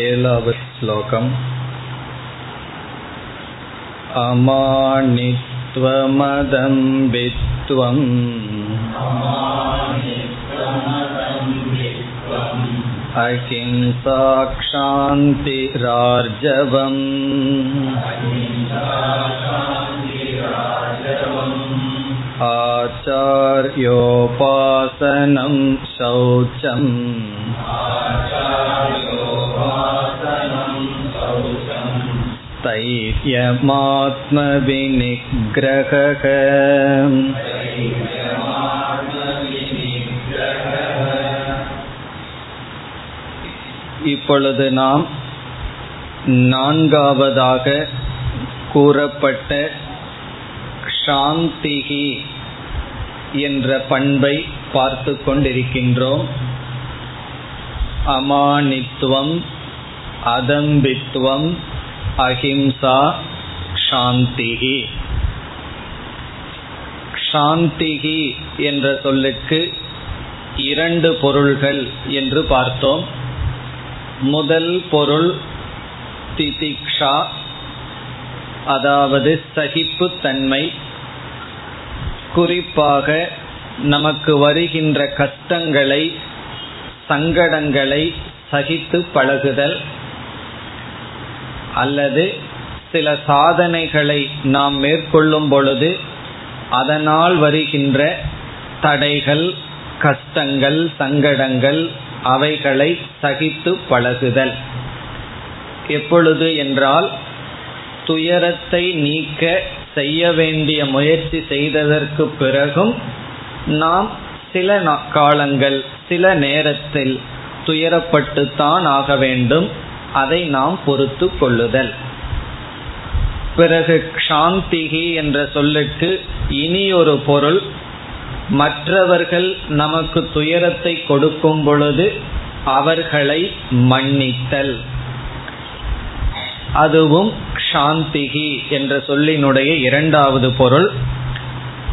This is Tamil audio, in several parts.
एलावत् श्लोकम् अमानित्वमदम्बित्वम् अहिंसाक्षान्तिरार्जवम् आचार्योपासनं शौचम् स्थैर्यमात्मविनिग्रहः இப்பொழுது நாம் நான்காவதாக கூறப்பட்ட சாந்திகி என்ற பண்பை பார்த்து கொண்டிருக்கின்றோம் அமானித்துவம் அதம்பித்துவம் அஹிம்சா சாந்திகி சாந்திகி என்ற சொல்லுக்கு இரண்டு பொருள்கள் என்று பார்த்தோம். முதல் பொருள் திதிக்ஷா அதாவது சகிப்புத்தன்மை. குறிப்பாக நமக்கு வருகின்ற கஷ்டங்களை சங்கடங்களை சகித்து பழகுதல் அல்லது சில சாதனைகளை நாம் மேற்கொள்ளும் பொழுது அதனால் வருகின்ற தடைகள் கஷ்டங்கள் சங்கடங்கள் அவைகளை சகித்து பழகுதல். எப்பொழுது என்றால் துயரத்தை நீக்க செய்ய வேண்டிய முயற்சி செய்ததற்கு பிறகும் நாம் சில காலங்கள் சில நேரத்தில் துயரப்பட்டுத்தான் ஆக வேண்டும். அதை நாம் பொறுத்து கொள்ளுதல். பிறகு சாந்திகி என்ற சொல்லுக்கு இனி ஒரு பொருள். மற்றவர்கள் நமக்கு துயரத்தை கொடுக்கும் பொழுது அவர்களை மன்னித்தல். அதுவும் சாந்திகி என்ற சொல்லினுடைய இரண்டாவது பொருள்.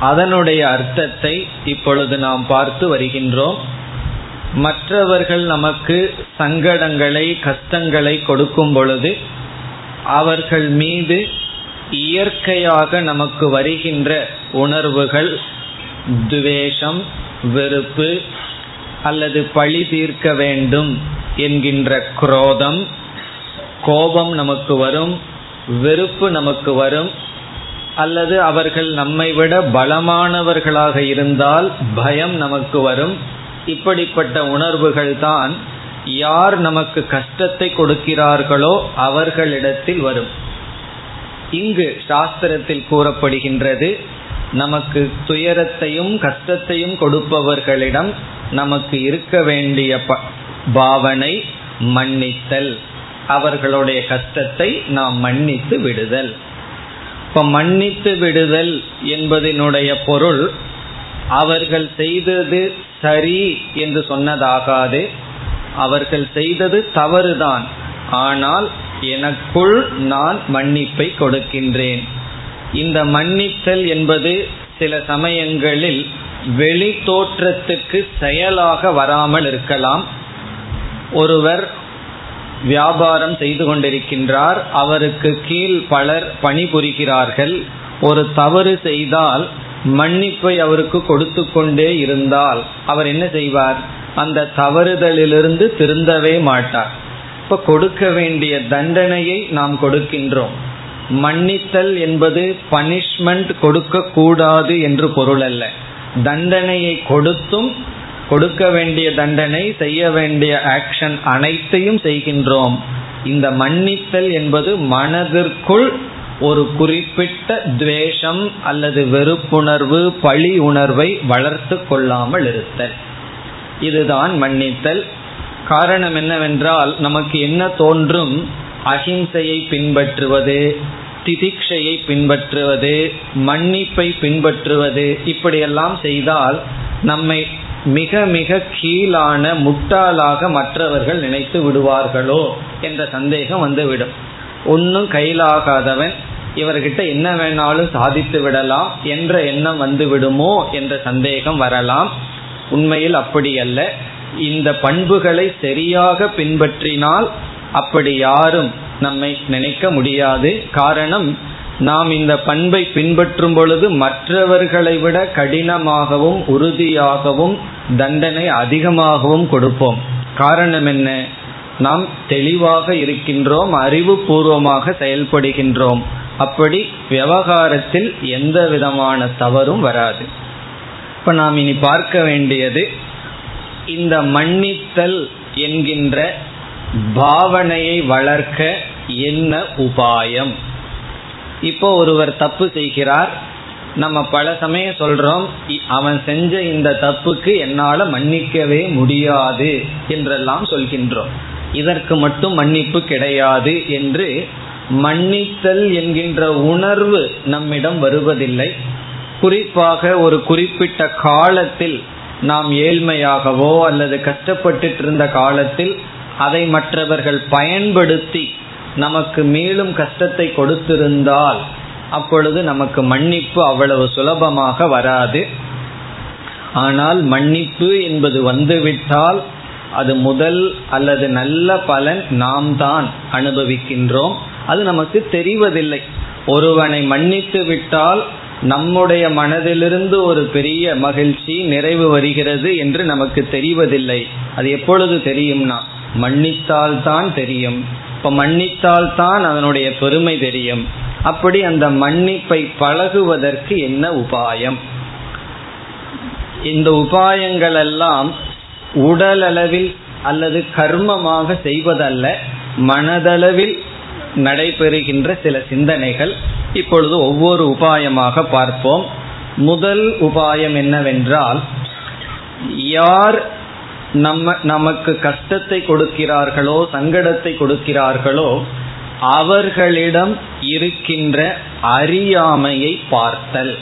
அதனுடைய அர்த்தத்தை இப்பொழுது நாம் பார்த்து வருகின்றோம். மற்றவர்கள் நமக்கு சங்கடங்களை கஷ்டங்களை கொடுக்கும் பொழுது அவர்கள் மீது இயற்கையாக நமக்கு வருகின்ற உணர்வுகள் துவேஷம் வெறுப்பு அல்லது பழி தீர்க்க வேண்டும் என்கின்ற குரோதம் கோபம் நமக்கு வரும் வெறுப்பு நமக்கு வரும் அல்லது அவர்கள் நம்மை விட பலமானவர்களாக இருந்தால் பயம் நமக்கு வரும். இப்படிப்பட்ட உணர்வுகள் தான் யார் நமக்கு கஷ்டத்தை கொடுக்கிறார்களோ அவர்களிடத்தில் வரும். இங்கு சாஸ்திரத்தில் கூறப்படுகின்றது நமக்கு துயரத்தையும் கஷ்டத்தையும் கொடுப்பவர்களிடம் நமக்கு இருக்க வேண்டிய பாவனை மன்னித்தல். அவர்களுடைய கஷ்டத்தை நாம் மன்னித்து விடுதல். இப்ப மன்னித்து விடுதல் என்பதனுடைய பொருள் அவர்கள் செய்தது சரி என்று சொன்னதாகாது அவர்கள் செய்தது தவறுதான். ஆனால் எனக்குள் நான் மன்னிப்பை கொடுக்கின்றேன். இந்த மன்னித்தல் என்பது சில சமயங்களில் வெளி தோற்றத்துக்கு செயலாக வராமல் இருக்கலாம். ஒருவர் வியாபாரம் செய்து கொண்டிருக்கின்றார் அவருக்கு கீழ் பலர் பணிபுரிகிறார்கள். ஒரு தவறு செய்தால் மன்னிப்பை அவருக்கு கொடுத்து கொண்டே இருந்தால் அவர் என்ன செய்வார்? அந்த தவறுதலிலிருந்து திருந்தவே மாட்டார். இப்ப கொடுக்க வேண்டிய தண்டனையை நாம் கொடுக்கின்றோம். மன்னித்தல் என்பது பனிஷ்மெண்ட் கொடுக்க கூடாது என்று பொருள் அல்ல. தண்டனையை கொடுத்தும் கொடுக்க வேண்டிய தண்டனை செய்ய வேண்டிய ஆக்ஷன் அனைத்தையும் செய்கின்றோம். இந்த மன்னித்தல் என்பது மனதிற்குள் ஒரு குறிப்பிட்ட துவேஷம் அல்லது வெறுப்புணர்வு பழி உணர்வை வளர்த்து கொள்ளாமல் இருத்தல். இதுதான் மன்னித்தல். காரணம் என்னவென்றால் நமக்கு என்ன தோன்றும்? அஹிம்சையை பின்பற்றுவது திதிக்ஷையை பின்பற்றுவது மன்னிப்பை பின்பற்றுவது இப்படியெல்லாம் செய்தால் நம்மை மிக மிக கீழான முட்டாளாக மற்றவர்கள் நினைத்து விடுவார்களோ என்ற சந்தேகம் வந்துவிடும். ஒன்னும் கையிலாகாதவன். இவர்கிட்ட என்ன வேணாலும் சாதித்து விடலாம். என்ற எண்ணம் வந்து விடுமோ என்ற சந்தேகம் வரலாம். உண்மையில் அப்படி அல்ல. இந்த பண்புகளை சரியாக பின்பற்றினால் அப்படி யாரும் நம்மை நினைக்க முடியாது. காரணம் நாம் இந்த பண்பை பின்பற்றும் பொழுது மற்றவர்களை விட கடினமாகவும் உறுதியாகவும் தண்டனை அதிகமாகவும் கொடுப்போம். காரணம் என்ன? நாம் தெளிவாக இருக்கின்றோம் அறிவுபூர்வமாக செயல்படுகின்றோம். அப்படி விவகாரத்தில் எந்த விதமான தவறும் வராது. இப்ப நாம் இனி பார்க்க வேண்டியது இந்த மன்னித்தல் என்கின்ற பாவனையை வளர்க்க என்ன உபாயம்? இப்போ ஒருவர் தப்பு செய்கிறார் நம்ம பல சமயம் சொல்றோம் அவன் செஞ்ச இந்த தப்புக்கு என்னால மன்னிக்கவே முடியாது என்றெல்லாம் சொல்கின்றோம். இதற்கு மட்டும் மன்னிப்பு கிடையாது என்று மன்னித்தல் என்கின்ற உணர்வு நம்மிடம் வருவதில்லை. குறிப்பாக ஒரு குறிப்பிட்ட காலத்தில் நாம் ஏழ்மையாகவோ அல்லது கஷ்டப்பட்டு இருந்த காலத்தில் அதை மற்றவர்கள் பயன்படுத்தி நமக்கு மேலும் கஷ்டத்தை கொடுத்திருந்தால் அப்பொழுது நமக்கு மன்னிப்பு அவ்வளவு சுலபமாக வராது. ஆனால் மன்னிப்பு என்பது வந்துவிட்டால் அது முதல் அல்லது நல்ல பலன் நாம் தான் அனுபவிக்கின்றோம். அது நமக்கு தெரிவதில்லை. ஒருவனை மன்னித்து விட்டால் நம்முடைய மனதிலிருந்து ஒரு பெரிய மகிழ்ச்சி நிறைவு வருகிறது என்று நமக்கு தெரிவதில்லை. அது எப்பொழுது தெரியும்னா மன்னித்தால் தான் தெரியும். இப்ப மன்னித்தால் தான் அதனுடைய பெருமை தெரியும். அப்படி அந்த மன்னிப்பை பழகுவதற்கு என்ன உபாயம்? இந்த உபாயங்கள் எல்லாம் உடல் அளவில் அல்லது கர்மமாக செய்வதல்ல மனதளவில் நடைபெறுகின்ற சில சிந்தனைகள். இப்பொழுது ஒவ்வொரு உபாயமாக பார்ப்போம். முதல் உபாயம் என்னவென்றால் யார் நம்ம நமக்கு கஷ்டத்தை கொடுக்கிறார்களோ சங்கடத்தை கொடுக்கிறார்களோ அவர்களிடம் இருக்கின்ற அறியாமையை பார்த்தல்.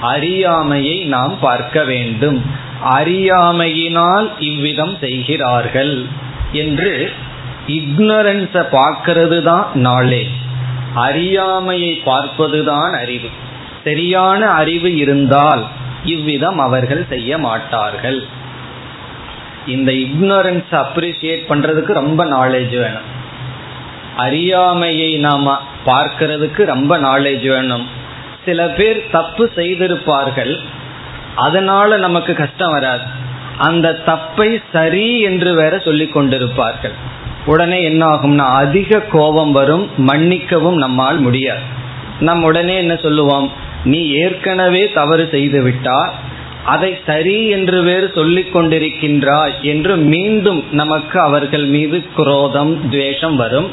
அறியாமையை நாம் பார்க்க வேண்டும். அறியாமையினால் இவ்விதம் செய்கிறார்கள் என்று இக்னரன்ஸை பார்க்கறது தான் நாலேஜ் அறியாமையை பார்ப்பது தான் அறிவு. சரியான அறிவு இருந்தால் இவ்விதம் அவர்கள் செய்ய மாட்டார்கள். இந்த இக்னரன்ஸ் அப்ரிசியேட் பண்றதுக்கு ரொம்ப நாலேஜ் வேணும். அறியாமையை நாம பார்க்கறதுக்கு ரொம்ப நாலேஜ் வேணும். சில பேர் தப்பு செய்திருப்பார்கள். அதனால நமக்கு கஷ்டம் வராது. அந்த தப்பை சரி என்று வேற சொல்லி கொண்டிருப்பார்கள். உடனே என்ன ஆகும்னா அதிக கோபம் வரும் மன்னிக்கவும் நம்மால் முடியாது. நம் உடனே என்ன சொல்லுவோம்? நீ ஏற்கனவே தவறு செய்து விட்டால் அதை சரி என்று வேறு சொல்லிக் கொண்டிருக்கின்றாய் என்று மீண்டும் நமக்கு அவர்கள் மீது குரோதம் துவேஷம் வரும்.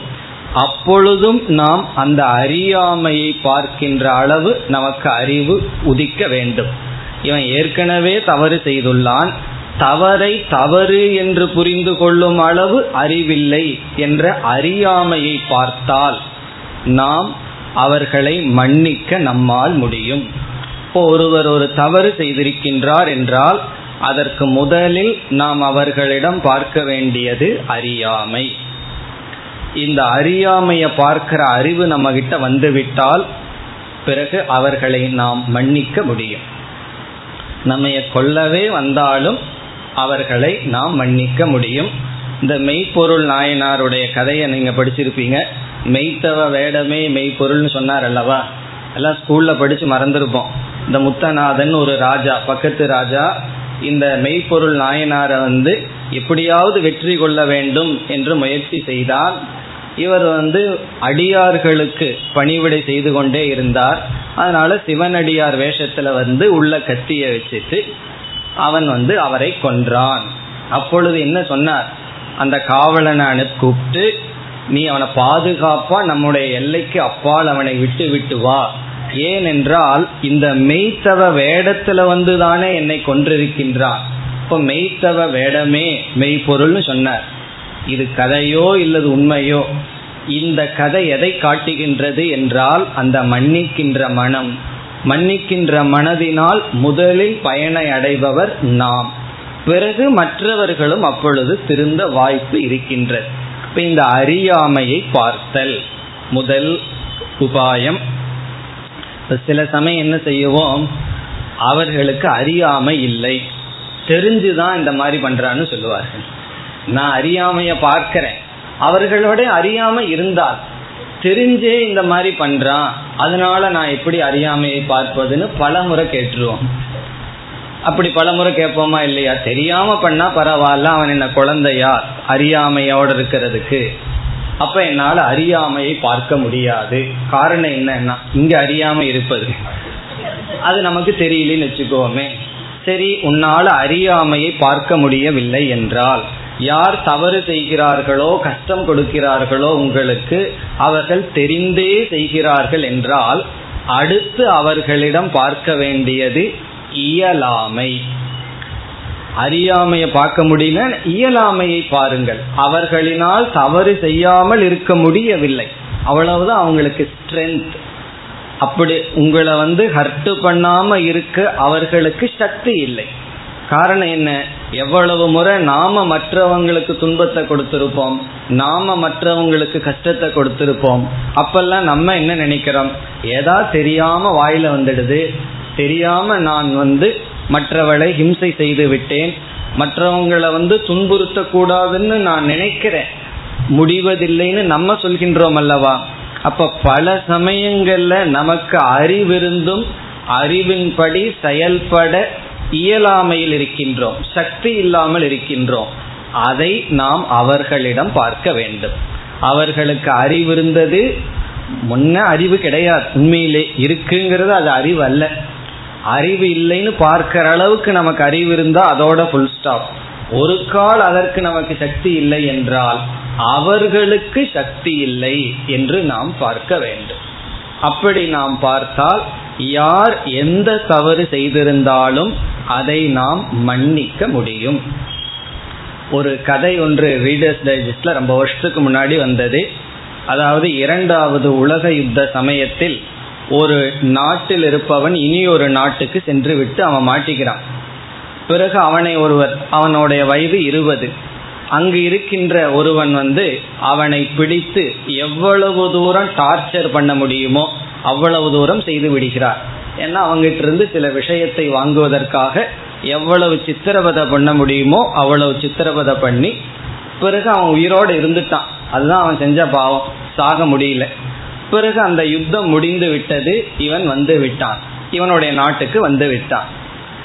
அப்பொழுதும் நாம் அந்த அறியாமையை பார்க்கின்ற அளவு நமக்கு அறிவு உதிக்க வேண்டும். இவன் ஏற்கனவே தவறு செய்துள்ளான். தவறை தவறு என்று புரிந்து கொள்ளும் அளவு அறிவில்லை என்ற அறியாமையை பார்த்தால் நாம் அவர்களை மன்னிக்க நம்மால் முடியும். இப்போ ஒருவர் ஒரு தவறு செய்திருக்கின்றார் என்றால் அதற்கு முதலில் நாம் அவர்களிடம் பார்க்க வேண்டியது அறியாமை. இந்த அறியாமையை பார்க்கிற அறிவு நம்ம கிட்ட வந்துவிட்டால் பிறகு அவர்களை நாம் மன்னிக்க முடியும். நம்மைய கொல்லவே வந்தாலும் அவர்களை நாம் மன்னிக்க முடியும். இந்த மெய்ப்பொருள் நாயனாருடைய கதையை நீங்க படிச்சிருப்பீங்க. மெய்த்தவ வேடமே மெய்ப்பொருள்னு சொன்னார் அல்லவா? எல்லாம் ஸ்கூல்ல படிச்சு மறந்துருப்போம். இந்த முத்தநாதன் ஒரு ராஜா பக்கத்து ராஜா இந்த மெய்ப்பொருள் நாயனாரை வந்து எப்படியாவது வெற்றி கொள்ள வேண்டும் என்று முயற்சி செய்தால் இவர் வந்து அடியார்களுக்கு பணிவிடை செய்து கொண்டே இருந்தார். அதனால சிவனடியார் வேஷத்துல வந்து உள்ள கத்திய வச்சுட்டு அவன் வந்து அவரை கொன்றான். அப்பொழுது என்ன சொன்னார்? அந்த காவலனை அனு கூப்பிட்டு நீ அவனை பாதுகாப்பா நம்முடைய எல்லைக்கு அப்பால் அவனை விட்டு விட்டு வா. ஏனென்றால் இந்த மெய்த்தவ வேடத்துல வந்து தானே என்னை கொன்றிருக்கின்றான். இப்ப மெய்த்தவ வேடமே மெய்ப்பொருள்னு சொன்னார். இது கதையோ இல்லது உண்மையோ இந்த கதை எதை காட்டுகின்றது என்றால் அந்த மன்னிக்கின்ற மனம். மன்னிக்கின்ற மனதினால் முதலில் பயனை அடைபவர் நாம். பிறகு மற்றவர்களும் அப்பொழுது திருந்த வாய்ப்பு இருக்கின்றது. இப்ப இந்த அறியாமையை பார்த்தல். முதல் உபாயம். சில சமயம் என்ன செய்வோம்? அவர்களுக்கு அறியாமை இல்லை. தெரிஞ்சுதான் இந்த மாதிரி பண்றான்னு சொல்லுவார்கள். நான் அறியாமைய பார்க்கிறேன். அவர்களோட அறியாம இருந்தால் தெரிஞ்சே இந்த மாதிரி பண்றான். அதனால நான் எப்படி அறியாமையை பார்ப்பதுன்னு பல முறை கேட்டுருவோம். அப்படி பல முறை கேட்போமா இல்லையா? தெரியாம பண்ணா பரவாயில்ல அவன் என்ன குழந்தையா? அறியாமையோட இருக்கிறதுக்கு. அப்ப என்னால அறியாமையை பார்க்க முடியாது. காரணம் என்னன்னா இங்க அறியாம இருப்பது. அது நமக்கு தெரியலன்னு வச்சுக்கோமே. சரி உன்னால அறியாமையை பார்க்க முடியவில்லை என்றால் யார் தவறு செய்கிறார்களோ கஷ்டம் கொடுக்கிறார்களோ உங்களுக்கு அவர்கள் தெரிந்தே செய்கிறார்கள் என்றால் அடுத்து அவர்களிடம் பார்க்க வேண்டியது இயலாமை. அறியாமையை பார்க்க முடியல இயலாமையை பாருங்கள். அவர்களினால் தவறு செய்யாமல் இருக்க முடியவில்லை. அவ்வளவுதான் அவங்களுக்கு ஸ்ட்ரென்த் அப்படி உங்களை வந்து ஹர்ட் பண்ணாம இருக்க அவர்களுக்கு சக்தி இல்லை. காரணம் என்ன? எவ்வளவு முறை நாம மற்றவங்களுக்கு துன்பத்தை கொடுத்திருப்போம். நாம மற்றவங்களுக்கு கஷ்டத்தை கொடுத்திருப்போம். அப்பெல்லாம் நம்ம என்ன நினைக்கிறோம்? ஏதா தெரியாம வாயில வந்துடுது. தெரியாம நான் வந்து மற்றவளை ஹிம்சை செய்து விட்டேன். மற்றவங்களை வந்து துன்புறுத்த கூடாதுன்னு நான் நினைக்கிறேன். முடிவதில்லைன்னு நம்ம சொல்கின்றோம் அல்லவா? அப்ப பல சமயங்கள்ல நமக்கு அறிவிருந்தும் அறிவின்படி செயல்பட இயலாமையில் இருக்கின்றோம் சக்தி இல்லாமல் இருக்கின்றோம். அதை நாம் அவர்களிடம் பார்க்க வேண்டும். அவர்களுக்கு அறிவு இருந்தது முன்ன அறிவு கிடையாது. உண்மையிலே இருக்குங்கிறது அது அறிவு அல்ல. அறிவு இல்லைன்னு பார்க்கிற அளவுக்கு நமக்கு அறிவு இருந்தால் அதோட ஃபுல் ஸ்டாப் ஒரு கால் அதற்கு நமக்கு சக்தி இல்லை என்றால் அவர்களுக்கு சக்தி இல்லை என்று நாம் பார்க்க வேண்டும். அப்படி நாம் பார்த்தால் யார் எந்த தவறு செய்திருந்தாலும் அதை நாம் மன்னிக்க முடியும். ஒரு கதை ஒன்று ரீடர்ஸ் டைஜஸ்ட்ல ரொம்ப வருஷத்துக்கு முன்னாடி வந்தது. அதாவது இரண்டாவது உலக யுத்த சமயத்தில் ஒரு நாட்டில் இருப்பவன் இனி ஒரு நாட்டுக்கு சென்று விட்டு அவன் மாட்டிக்கிறான். பிறகு அவனை ஒருவர் அவனுடைய வயது இருபது. அங்கு இருக்கின்ற ஒருவன் வந்து அவனை பிடித்து எவ்வளவு தூரம் டார்ச்சர் பண்ண முடியுமோ அவ்வளவு தூரம் செய்து விடுகிறார். ஏன்னா அவங்ககிட்ட இருந்து சில விஷயத்தை வாங்குவதற்காக எவ்வளவு சித்திரவதை பண்ண முடியுமோ அவ்வளவு சித்திரவதை பண்ணி பிறகு அவன் உயிரோடு இருந்துட்டான். அதுதான் அவன் செஞ்ச பாவம். சாக முடியல. பிறகு அந்த யுத்தம் முடிந்து விட்டது இவன் வந்து விட்டான். இவனுடைய நாட்டுக்கு வந்து விட்டான்.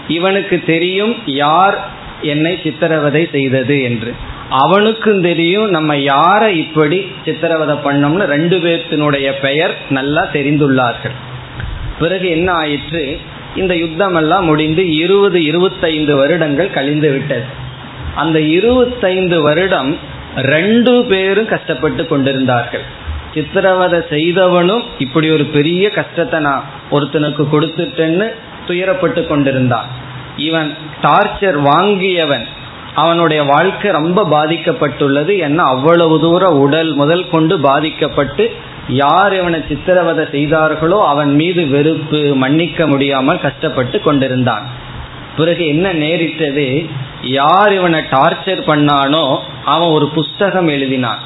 இவனுக்கு தெரியும் யார் என்னை சித்திரவதை செய்தது என்று. அவனுக்கும் தெரியும் நம்ம யாரை இப்படி சித்திரவதை பண்ணோம்னு ரெண்டு பேர்த்தினுடைய பெயர் நல்லா தெரிந்துள்ளார்கள். பிறகு என்ன ஆயிற்று? இந்த யுத்தம் எல்லாம் முடிந்து இருபது இருபத்தைந்து வருடங்கள் கழிந்து விட்டது. அந்த இருபத்தைந்து வருடம் ரெண்டு பேரும் கஷ்டப்பட்டு கொண்டிருந்தார்கள். சித்திரவதை செய்தவனும் இப்படி ஒரு பெரிய கஷ்டத்தை நான் ஒருத்தனுக்கு கொடுத்துட்டேன்னு துயரப்பட்டு கொண்டிருந்தான். இவன் டார்ச்சர் வாங்கியவன் அவனுடைய வாழ்க்கை ரொம்ப பாதிக்கப்பட்டுள்ளது. என்ன? அவ்வளவு தூரம் உடல் முதல் கொண்டு பாதிக்கப்பட்டு யார் இவனை சித்திரவதை செய்தார்களோ அவன் மீது வெறுப்பு மன்னிக்க முடியாமல் கஷ்டப்பட்டு கொண்டிருந்தான். பிறகு என்ன நேரிட்டது? யார் இவனை டார்ச்சர் பண்ணானோ அவன் ஒரு புஸ்தகம் எழுதினான்.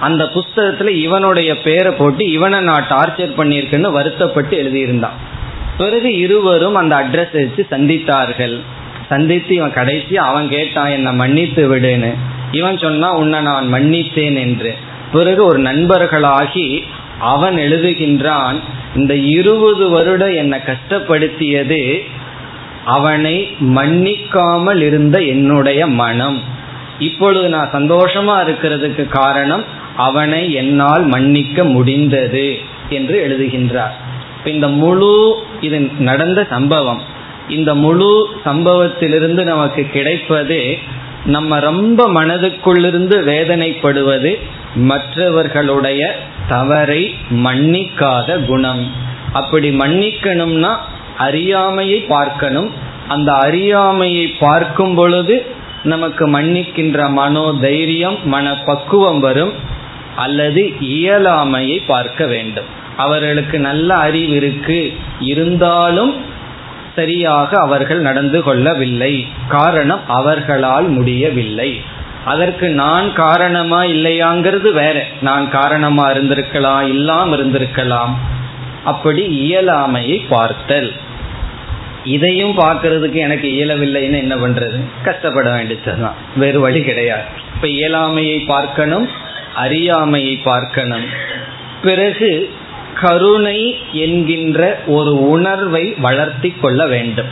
அந்த புஸ்தகத்துல இவனுடைய பேரை போட்டு இவனை நான் டார்ச்சர் பண்ணியிருக்கேன்னு வருத்தப்பட்டு எழுதியிருந்தான். பிறகு இருவரும் அந்த அட்ரஸ் வச்சு சந்தித்தார்கள். சந்தித்து இவன் கடைசி அவன் கேட்டான் என்னை மன்னித்து விடுன்னு. இவன் சொன்னா உன்னை நான் மன்னித்தேன் என்று. பிறகு ஒரு நண்பர்களாகி அவன் எழுதுகின்றான் இந்த இருபது வருடம் என்னை கஷ்டப்படுத்தியது அவனை மன்னிக்காமல் இருந்த என்னுடைய மனம். இப்பொழுது நான் சந்தோஷமா இருக்கிறதுக்கு காரணம் அவனை என்னால் மன்னிக்க முடிந்தது என்று எழுதுகின்றார். இந்த முழு இது நடந்த சம்பவம். இந்த முழு சம்பவத்திலிருந்து நமக்கு கிடைப்பது நம்ம ரொம்ப மனதுக்குள்ளிருந்து வேதனைப்படுவது மற்றவர்களுடைய தவறை மன்னிக்காத குணம். அப்படி மன்னிக்கணும்னா அறியாமையை பார்க்கணும். அந்த அறியாமையை பார்க்கும் பொழுது நமக்கு மன்னிக்கின்ற மனோ தைரியம் மன பக்குவம் வரும். அல்லது இயலாமையை பார்க்க வேண்டும். அவர்களுக்கு நல்ல அறிவு இருக்கு. இருந்தாலும் சரியாக அவர்கள் நடந்து கொள்ளவில்லை. காரணம் அவர்களால் முடியவில்லை. அதற்கு நான் காரணமா இல்லையாங்கிறது வேற. நான் காரணமா இருந்திருக்கலாம் இல்லாம இருந்திருக்கலாம். அப்படி இயலாமையை பார்த்தல். இதையும் பார்க்கறதுக்கு எனக்கு இயலவில்லைன்னு என்ன பண்றது? கஷ்டப்பட வேண்டியதுதான். வேறு வழி கிடையாது. இப்ப இயலாமையை பார்க்கணும் அறியாமையை பார்க்கணும். பிறகு கருணை என்கின்ற ஒரு உணர்வை வளர்த்தி கொள்ள வேண்டும்.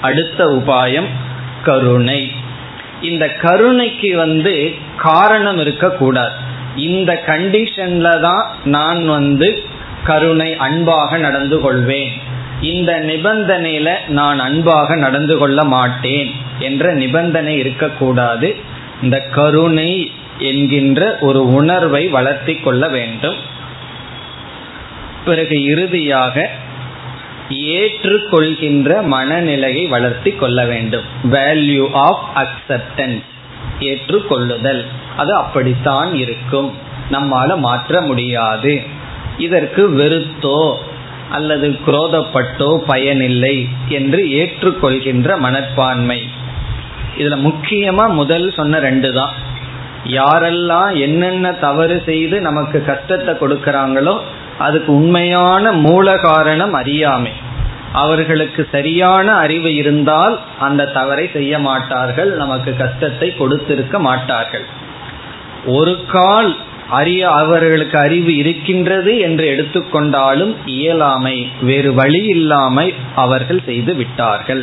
அடுத்த உபாயம் கருணை. இந்த கருணைக்கு வந்து காரணம் இருக்கக்கூடாது. இந்த கண்டிஷன்ல தான் நான் வந்து கருணை அன்பாக நடந்து கொள்வேன். இந்த நிபந்தனையில நான் அன்பாக நடந்து கொள்ள மாட்டேன் என்ற நிபந்தனை இருக்கக்கூடாது. இந்த கருணை என்கின்ற ஒரு உணர்வை வளர்த்தி கொள்ள வேண்டும். பிறகு இறுதியாக ஏற்றுக்கொள்கின்ற மனநிலையை வளர்த்தி கொள்ள வேண்டும். வேல்யூ ஆஃப் அக்செப்டன்ஸ் ஏற்றுக்கொள்ளுதல். அது அப்படித்தான் இருக்கும். நம்மால மாற்ற முடியாது. இதற்கு வெறுத்தோ அல்லது குரோதப்பட்டோ பயனில்லை என்று ஏற்றுக்கொள்கின்ற மனப்பான்மை. இதுல முக்கியமா முதல் சொன்ன ரெண்டு தான். யாரெல்லாம் என்னென்ன தவறு செய்து நமக்கு கஷ்டத்தை கொடுக்கறாங்களோ அதுக்கு உண்மையான மூல காரணம் அறியாமை. அவர்களுக்கு சரியான அறிவு இருந்தால் அந்த தவறை செய்ய மாட்டார்கள் நமக்கு கஷ்டத்தை கொடுத்திருக்க மாட்டார்கள். ஒரு கால் அறிய அவர்களுக்கு அறிவு இருக்கின்றது என்று எடுத்துக்கொண்டாலும் இயலாமை வேறு வழி இல்லாமல் அவர்கள் செய்து விட்டார்கள்.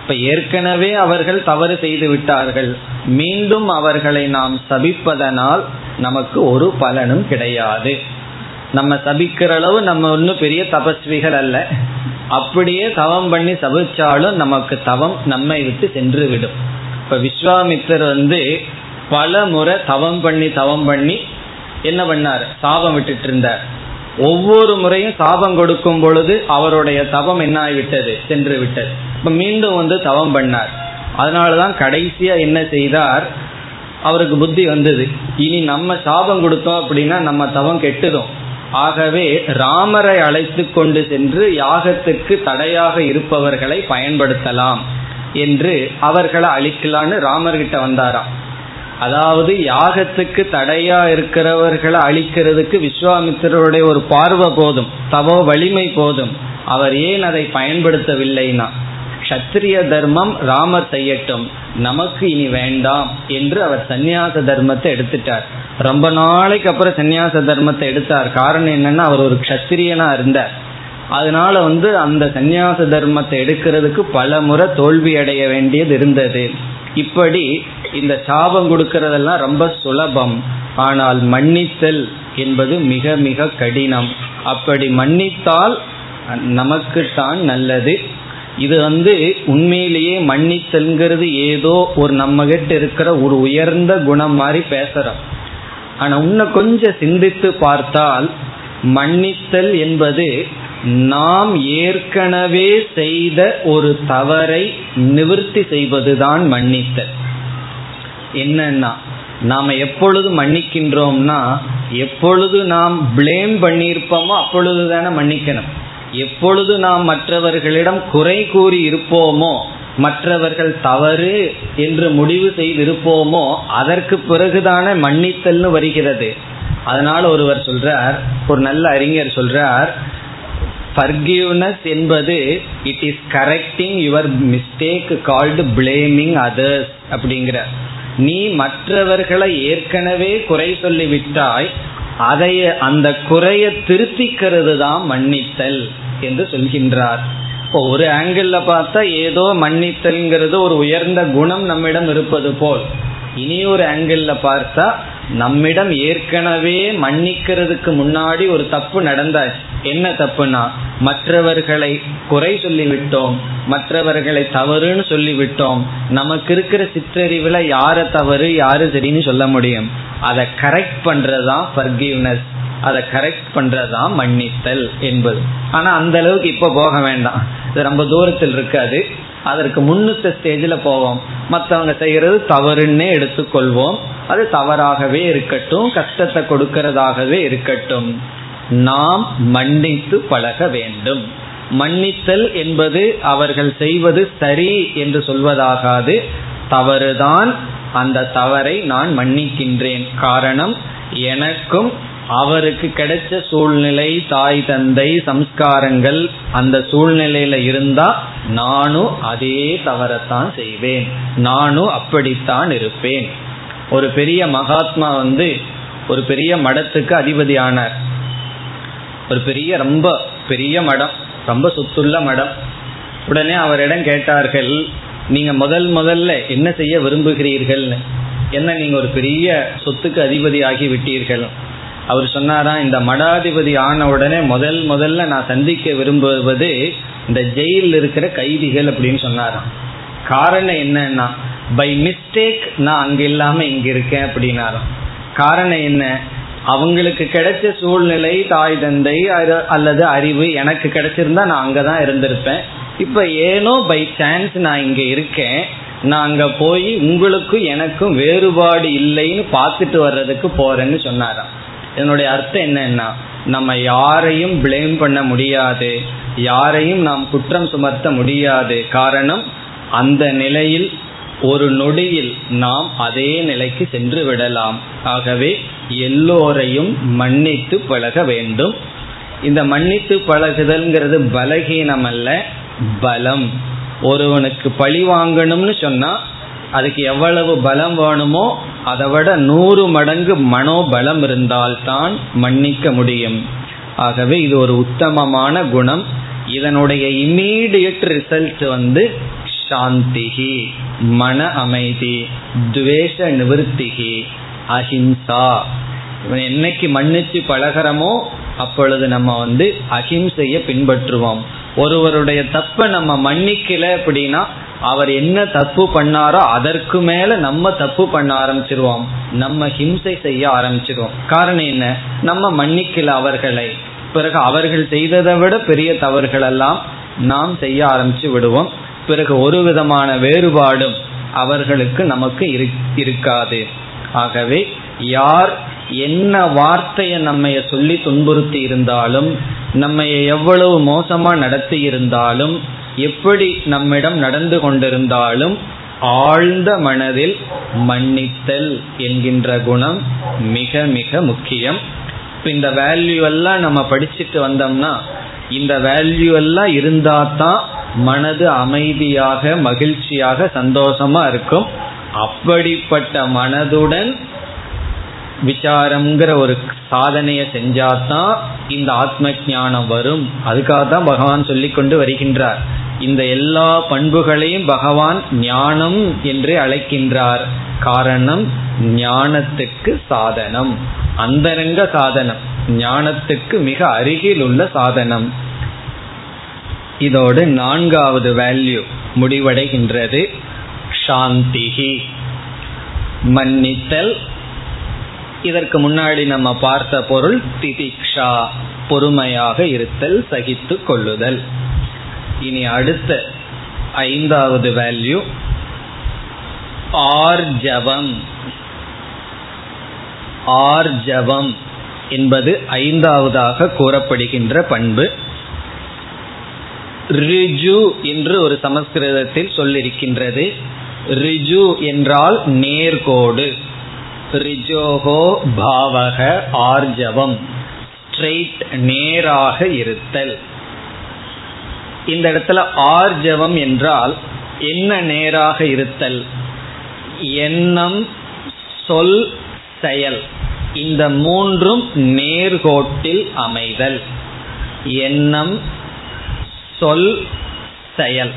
இப்ப ஏற்கனவே அவர்கள் தவறு செய்து விட்டார்கள். மீண்டும் அவர்களை நாம் சபிப்பதனால் நமக்கு ஒரு பலனும் கிடையாது. நம்ம சபிக்கிற அளவு நம்ம ஒன்றும் பெரிய தபஸ்விகள் அல்ல. அப்படியே தவம் பண்ணி சபிச்சாலும் நமக்கு தவம் நம்மை விட்டு சென்று விடும் இப்ப விஸ்வாமித்தர் வந்து பல முறை தவம் பண்ணி தவம் பண்ணி என்ன பண்ணார்? சாபம் விட்டுட்டு இருந்தார் ஒவ்வொரு முறையும் சாபம் கொடுக்கும் பொழுது அவருடைய தவம் என்ன ஆகிவிட்டது சென்று விட்டது இப்ப மீண்டும் வந்து தவம் பண்ணார். அதனாலதான் கடைசியா என்ன செய்தார்? அவருக்கு புத்தி வந்தது. இனி நம்ம சாபம் கொடுத்தோம் அப்படின்னா நம்ம தவம் கெட்டுடும். ஆகவே ராமரை அழைத்து கொண்டு சென்று யாகத்துக்கு தடையாக இருப்பவர்களை பயன்படுத்தலாம் என்று அவர்களை அழிக்கலான்னு ராமர்கிட்ட வந்தாராம். அதாவது யாகத்துக்கு தடையா இருக்கிறவர்களை அழிக்கிறதுக்கு விஸ்வாமித்திரருடைய ஒரு பார்வை போதும் தவோ வலிமை போதும். அவர் ஏன் அதை பயன்படுத்தவில்லைனா? கஷத்திரிய தர்மம் ராமர் செய்யட்டும். நமக்கு இனி வேண்டாம் என்று அவர் சந்நியாச தர்மத்தை எடுத்துட்டார். ரொம்ப நாளைக்கு அப்புறம் சந்நியாச தர்மத்தை எடுத்தார். காரணம் என்னன்னா அவர் ஒரு கஷத்திரியனா இருந்தார். அதனால வந்து அந்த சந்நியாச தர்மத்தை எடுக்கிறதுக்கு பல முறை தோல்வி அடைய வேண்டியது இருந்தது. இப்படி இந்த சாபம் கொடுக்கறதெல்லாம் ரொம்ப சுலபம். ஆனால் மன்னித்தல் என்பது மிக மிக கடினம். அப்படி மன்னித்தால் நமக்குத்தான் நல்லது. இது வந்து உண்மையிலேயே மன்னித்தல்ங்கிறது ஏதோ ஒரு நம்ம கிட்ட இருக்கிற ஒரு உயர்ந்த குணம் மாதிரி பேசுறோம். ஆனா இன்னும் கொஞ்சம் சிந்தித்து பார்த்தால் மன்னித்தல் என்பது நாம் ஏற்கனவே செய்த ஒரு தவறை நிவர்த்தி செய்வதுதான் மன்னித்தல். என்னன்னா நாம எப்பொழுது மன்னிக்கின்றோம்னா எப்பொழுது நாம் பிளேம் பண்ணியிருப்போமோ அப்பொழுது தானே மன்னிக்கணும். எப்பொழுது நாம் மற்றவர்களிடம் குறை கூறி இருப்போமோ மற்றவர்கள் தவறு என்று முடிவு செய்திருப்போமோ அதற்கு பிறகுதானே மன்னித்தல்னு வருகிறது. அதனால் ஒருவர் சொல்றார் ஒரு நல்ல அறிஞர் சொல்றார் ஃபர்கிவ்னஸ் என்பது it is correcting your mistake called blaming others அப்படிங்கிற நீ மற்றவர்களை ஏற்கனவே குறை சொல்லிவிட்டாய் அதைய அந்த குறைய திருத்திக்கிறது தான் மன்னித்தல். என்று சொல்கின்றார். இப்போ ஒரு ஆங்கிள் பார்த்தா ஏதோ மன்னித்தல்ங்கிறது ஒரு உயர்ந்த குணம் நம்மிடம் இருப்பது போல். இனி ஒரு ஆங்கிள் பார்த்தா நம்மிடம் ஏற்கனவே மன்னிக்கிறதுக்கு முன்னாடி ஒரு தப்பு நடந்தாச்சு. என்ன தப்புனா மற்றவர்களை குறை சொல்லிவிட்டோம் மற்றவர்களை தவறுன்னு சொல்லிவிட்டோம். நமக்கு இருக்கிற சிற்றறிவுல யார தவறு யாரு சரின்னு சொல்ல முடியும். அதை கரெக்ட் பண்றதுதான் ஃபர்கிவ்னஸ் அதை கரெக்ட் பண்றதுதான் மன்னித்தல் என்பது. ஆனா அந்த அளவுக்கு இப்ப போக வேண்டாம். இது ரொம்ப தூரத்தில் இருக்காது. அதற்கு முன்னுத்த ஸ்டேஜில் போவோம். மற்றவங்க செய்கிறது தவறுன்னே எடுத்துக்கொள்வோம். அது தவறாகவே இருக்கட்டும் கஷ்டத்தை கொடுக்கறதாகவே இருக்கட்டும். நாம் மன்னித்து பழக வேண்டும். மன்னித்தல் என்பது அவர்கள் செய்வது சரி என்று சொல்வதாகாது. தவறுதான் அந்த தவறை நான் மன்னிக்கின்றேன். காரணம் எனக்கும் அவருக்கு கிடைச்ச சூழ்நிலை தாய் தந்தை சம்ஸ்காரங்கள் அந்த சூழ்நிலையில இருந்தா நானும் அதே தவறத்தான் செய்வேன். நானும் அப்படித்தான் இருப்பேன். ஒரு பெரிய மகாத்மா வந்து ஒரு பெரிய மடத்துக்கு அதிபதி ஆனார் ஒரு பெரிய ரொம்ப பெரிய மடம் ரொம்ப சொத்துள்ள மடம். உடனே அவரிடம் கேட்டார்கள் நீங்க முதல் முதல்ல என்ன செய்ய விரும்புகிறீர்கள்னு? என்ன நீங்க ஒரு பெரிய சொத்துக்கு அதிபதி ஆகி விட்டீர்கள்? அவர் சொன்னாராம் இந்த மடாதிபதி ஆன உடனே முதல் முதல்ல நான் சந்திக்க விரும்புவது இந்த ஜெயிலில் இருக்கிற கைதிகள் அப்படின்னு சொன்னாராம். காரணம் என்னன்னா பை மிஸ்டேக் நான் அங்க இல்லாம இங்க இருக்கேன் அப்படின்னாராம். காரணம் என்ன? அவங்களுக்கு கிடைச்ச சூழ்நிலை தாய் தந்தை அல்லது அறிவு எனக்கு கிடைச்சிருந்தா நான் அங்கதான் இருந்திருப்பேன். இப்ப ஏனோ பை சான்ஸ் நான் இங்க இருக்கேன். நான் அங்க போய் உங்களுக்கும் எனக்கும் வேறுபாடு இல்லைன்னு பார்த்துட்டு வர்றதுக்கு போறேன்னு சொன்னாராம். என்னுடைய அர்த்தம் என்னன்னா நம்ம யாரையும் பிளேம் பண்ண முடியாது யாரையும் நாம் குற்றம் சுமத்த முடியாது. காரணம் அந்த நிலையில் ஒரு நொடியில் நாம் அதே நிலைக்கு சென்று விடலாம். ஆகவே எல்லோரையும் மன்னித்து பழக வேண்டும். இந்த மன்னித்து பழகுதல்ங்கிறது பலகீனம் அல்ல பலம். ஒருவனுக்கு பழி வாங்கணும்னு சொன்னா அதுக்கு எவ்வளவு பலம் வேணுமோ அதை விட நூறு மடங்கு மனோபலம் இருந்தால்தான் மன்னிக்க முடியும். ஆகவே இது ஒரு உத்தமமான குணம். இதனுடைய இம்மீடியட் ரிசல்ட் வந்து சாந்திகி மன அமைதி துவேஷ நிவர்த்திகி அஹிம்சா. என்னைக்கு மன்னிச்சு பழகிறோமோ அப்பொழுது நம்ம வந்து அஹிம்சையை பின்பற்றுவோம். ஒருவருடைய தப்பை நம்ம மன்னிக்கல அப்படின்னா அவர் என்ன தப்பு பண்ணாரோ அதற்கு மேல நம்ம தப்பு பண்ண ஆரம்பிச்சிருவோம். நம்ம ஹிம்சை செய்ய ஆரம்பிச்சிருவோம். காரணம் என்ன? நம்ம மன்னிக்கல அவர்களை. பிறகு அவர்கள் செய்ததை விட பெரிய தவறுகள் எல்லாம் நாம் செய்ய ஆரம்பிச்சு விடுவோம். பிறகு ஒரு விதமான வேறுபாடும் அவர்களுக்கு நமக்கு இருக்காது. ஆகவே யார் என்ன வார்த்தையை நம்ம சொல்லி துன்புறுத்தி இருந்தாலும் நம்ம எவ்வளவு மோசமா நடத்தி இருந்தாலும் எப்படி நம்மிடம் நடந்து கொண்டிருந்தாலும் ஆழ்ந்த மனதில் மன்னித்தல் என்கின்ற குணம் மிக மிக முக்கியம். இந்த வேல்யூ எல்லாம் நம்ம படிச்சுட்டு வந்தோம்னா இந்த வேல்யூ எல்லாம் இருந்தா தான் மனது அமைதியாக மகிழ்ச்சியாக சந்தோஷமா இருக்கும். அப்படிப்பட்ட மனதுடன் விசாரம்ங்கிற ஒரு சாதனையை செஞ்சாதான் இந்த ஆத்ம ஞானம் வரும். அதுக்காக தான் பகவான் சொல்லி கொண்டு வருகின்றார். இந்த எல்லா பண்புகளையும் பகவான் ஞானம் என்று அழைக்கின்றார். காரணம் ஞானத்துக்கு சாதனம். அந்தரங்க சாதனம். ஞானத்துக்கு மிக அருகில் உள்ள சாதனம். இதோடு நான்காவது வேல்யூ முடிவடைகின்றது. சாந்திகி மன்னித்தல் இதற்கு முன்னாடி நம்ம பார்த்த பொருள் திதிக்ஷா பொறுமையாக இருத்தல் சகித்து கொள்ளுதல். இனி அடுத்த ஐந்தாவது வேல்யூ ஆர்ஜவம். ஆர்ஜவம் என்பது ஐந்தாவதாக கூறப்படுகின்ற பண்பு. ரிஜு என்று ஒரு சமஸ்கிருதத்தில் சொல்லிருக்கின்றது. ரிஜு என்றால் நேர்கோடு. ரிஜோகோ பாவக ஆர்ஜவம். ஸ்ட்ரெயிட் நேராக இருத்தல். இந்த இடத்துல ஆர்ஜவம் என்றால் என்ன நேராக இருத்தல்? எண்ணம் சொல் செயல். இந்த மூன்றும் நேர்கோட்டில் அமைதல். எண்ணம் சொல் செயல்.